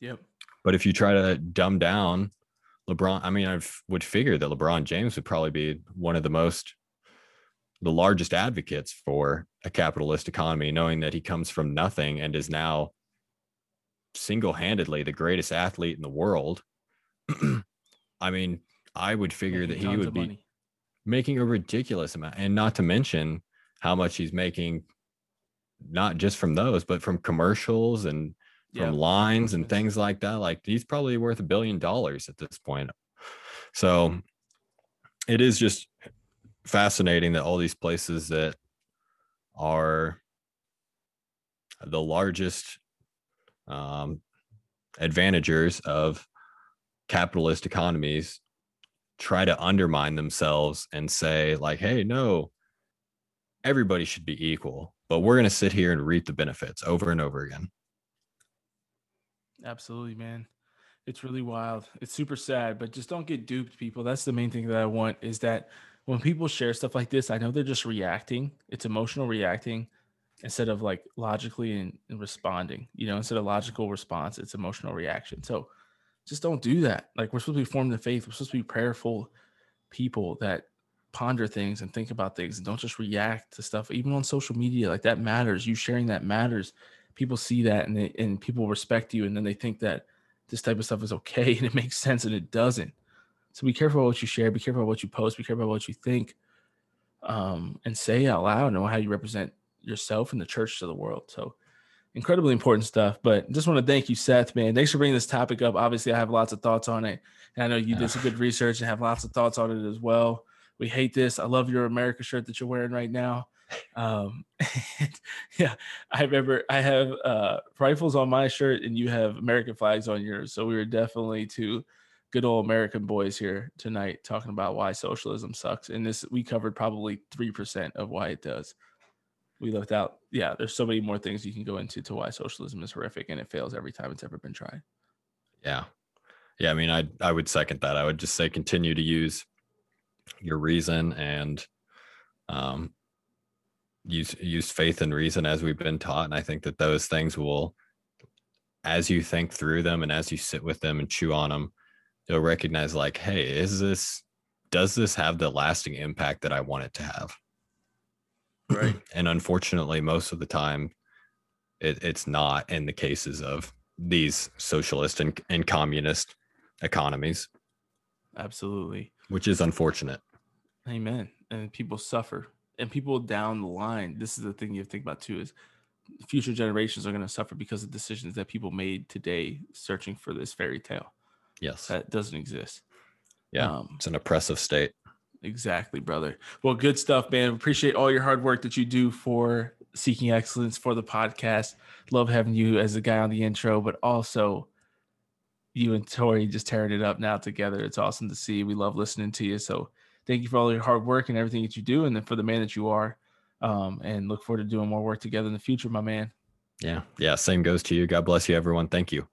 Yep. But if you try to dumb down LeBron, I mean, I would figure that LeBron James would probably be one of the most the largest advocates for a capitalist economy, knowing that he comes from nothing and is now single-handedly the greatest athlete in the world. I mean, I would figure Making that he would be money. making a ridiculous amount, and not to mention how much he's making, not just from those, but from commercials and Yeah. from lines and things like that. Like he's probably worth a billion dollars at this point. So it is just fascinating that all these places that are the largest um, advantagers of capitalist economies try to undermine themselves and say like hey no everybody should be equal but we're going to sit here and reap the benefits over and over again Absolutely, man. It's really wild. It's super sad, but just don't get duped, people. That's the main thing that I want is that when people share stuff like this, I know they're just reacting. It's emotional reacting instead of like logically and, and responding. You know, instead of logical response, it's emotional reaction. So just don't do that. Like we're supposed to be formed in faith. We're supposed to be prayerful people that ponder things and think about things and don't just react to stuff. Even on social media, like that matters. You sharing that matters. People see that and they and people respect you, and then they think that this type of stuff is okay and it makes sense and it doesn't. So be careful what you share, be careful what you post, be careful what you think, um, and say out loud and how you represent yourself and the church to the world. So incredibly important stuff. But just want to thank you, Seth, man. Thanks for bringing this topic up. Obviously, I have lots of thoughts on it. And I know you did some good research and have lots of thoughts on it as well. We hate this. I love your America shirt that you're wearing right now. Um, and yeah, I remember I have uh, rifles on my shirt and you have American flags on yours. So we were definitely two good old American boys here tonight talking about why socialism sucks. And this we covered probably three percent of why it does. We left out, yeah. There's so many more things you can go into to why socialism is horrific and it fails every time it's ever been tried. Yeah. Yeah. I mean, I I would second that. I would just say continue to use your reason and um use use faith and reason as we've been taught. And I think that those things will as you think through them and as you sit with them and chew on them, you'll recognize like, hey, is this does this have the lasting impact that I want it to have? Right. and unfortunately, most of the time it, it's not in the cases of these socialist and, and communist economies, Absolutely. which is unfortunate. Amen. And people suffer. And people down the line, this is the thing you have to think about too, is future generations are going to suffer because of decisions that people made today searching for this fairy tale Yes. that doesn't exist. Yeah. Um, It's an oppressive state. Exactly, brother. Well, good stuff, man. Appreciate all your hard work that you do for Seeking Excellence for the podcast. Love having you as a guy on the intro, but also you and Tori just tearing it up now together. It's awesome to see. We love listening to you. So thank you for all your hard work and everything that you do, and then for the man that you are. Um, and look forward to doing more work together in the future, my man. Yeah. Yeah. Same goes to you. God bless you, everyone. Thank you.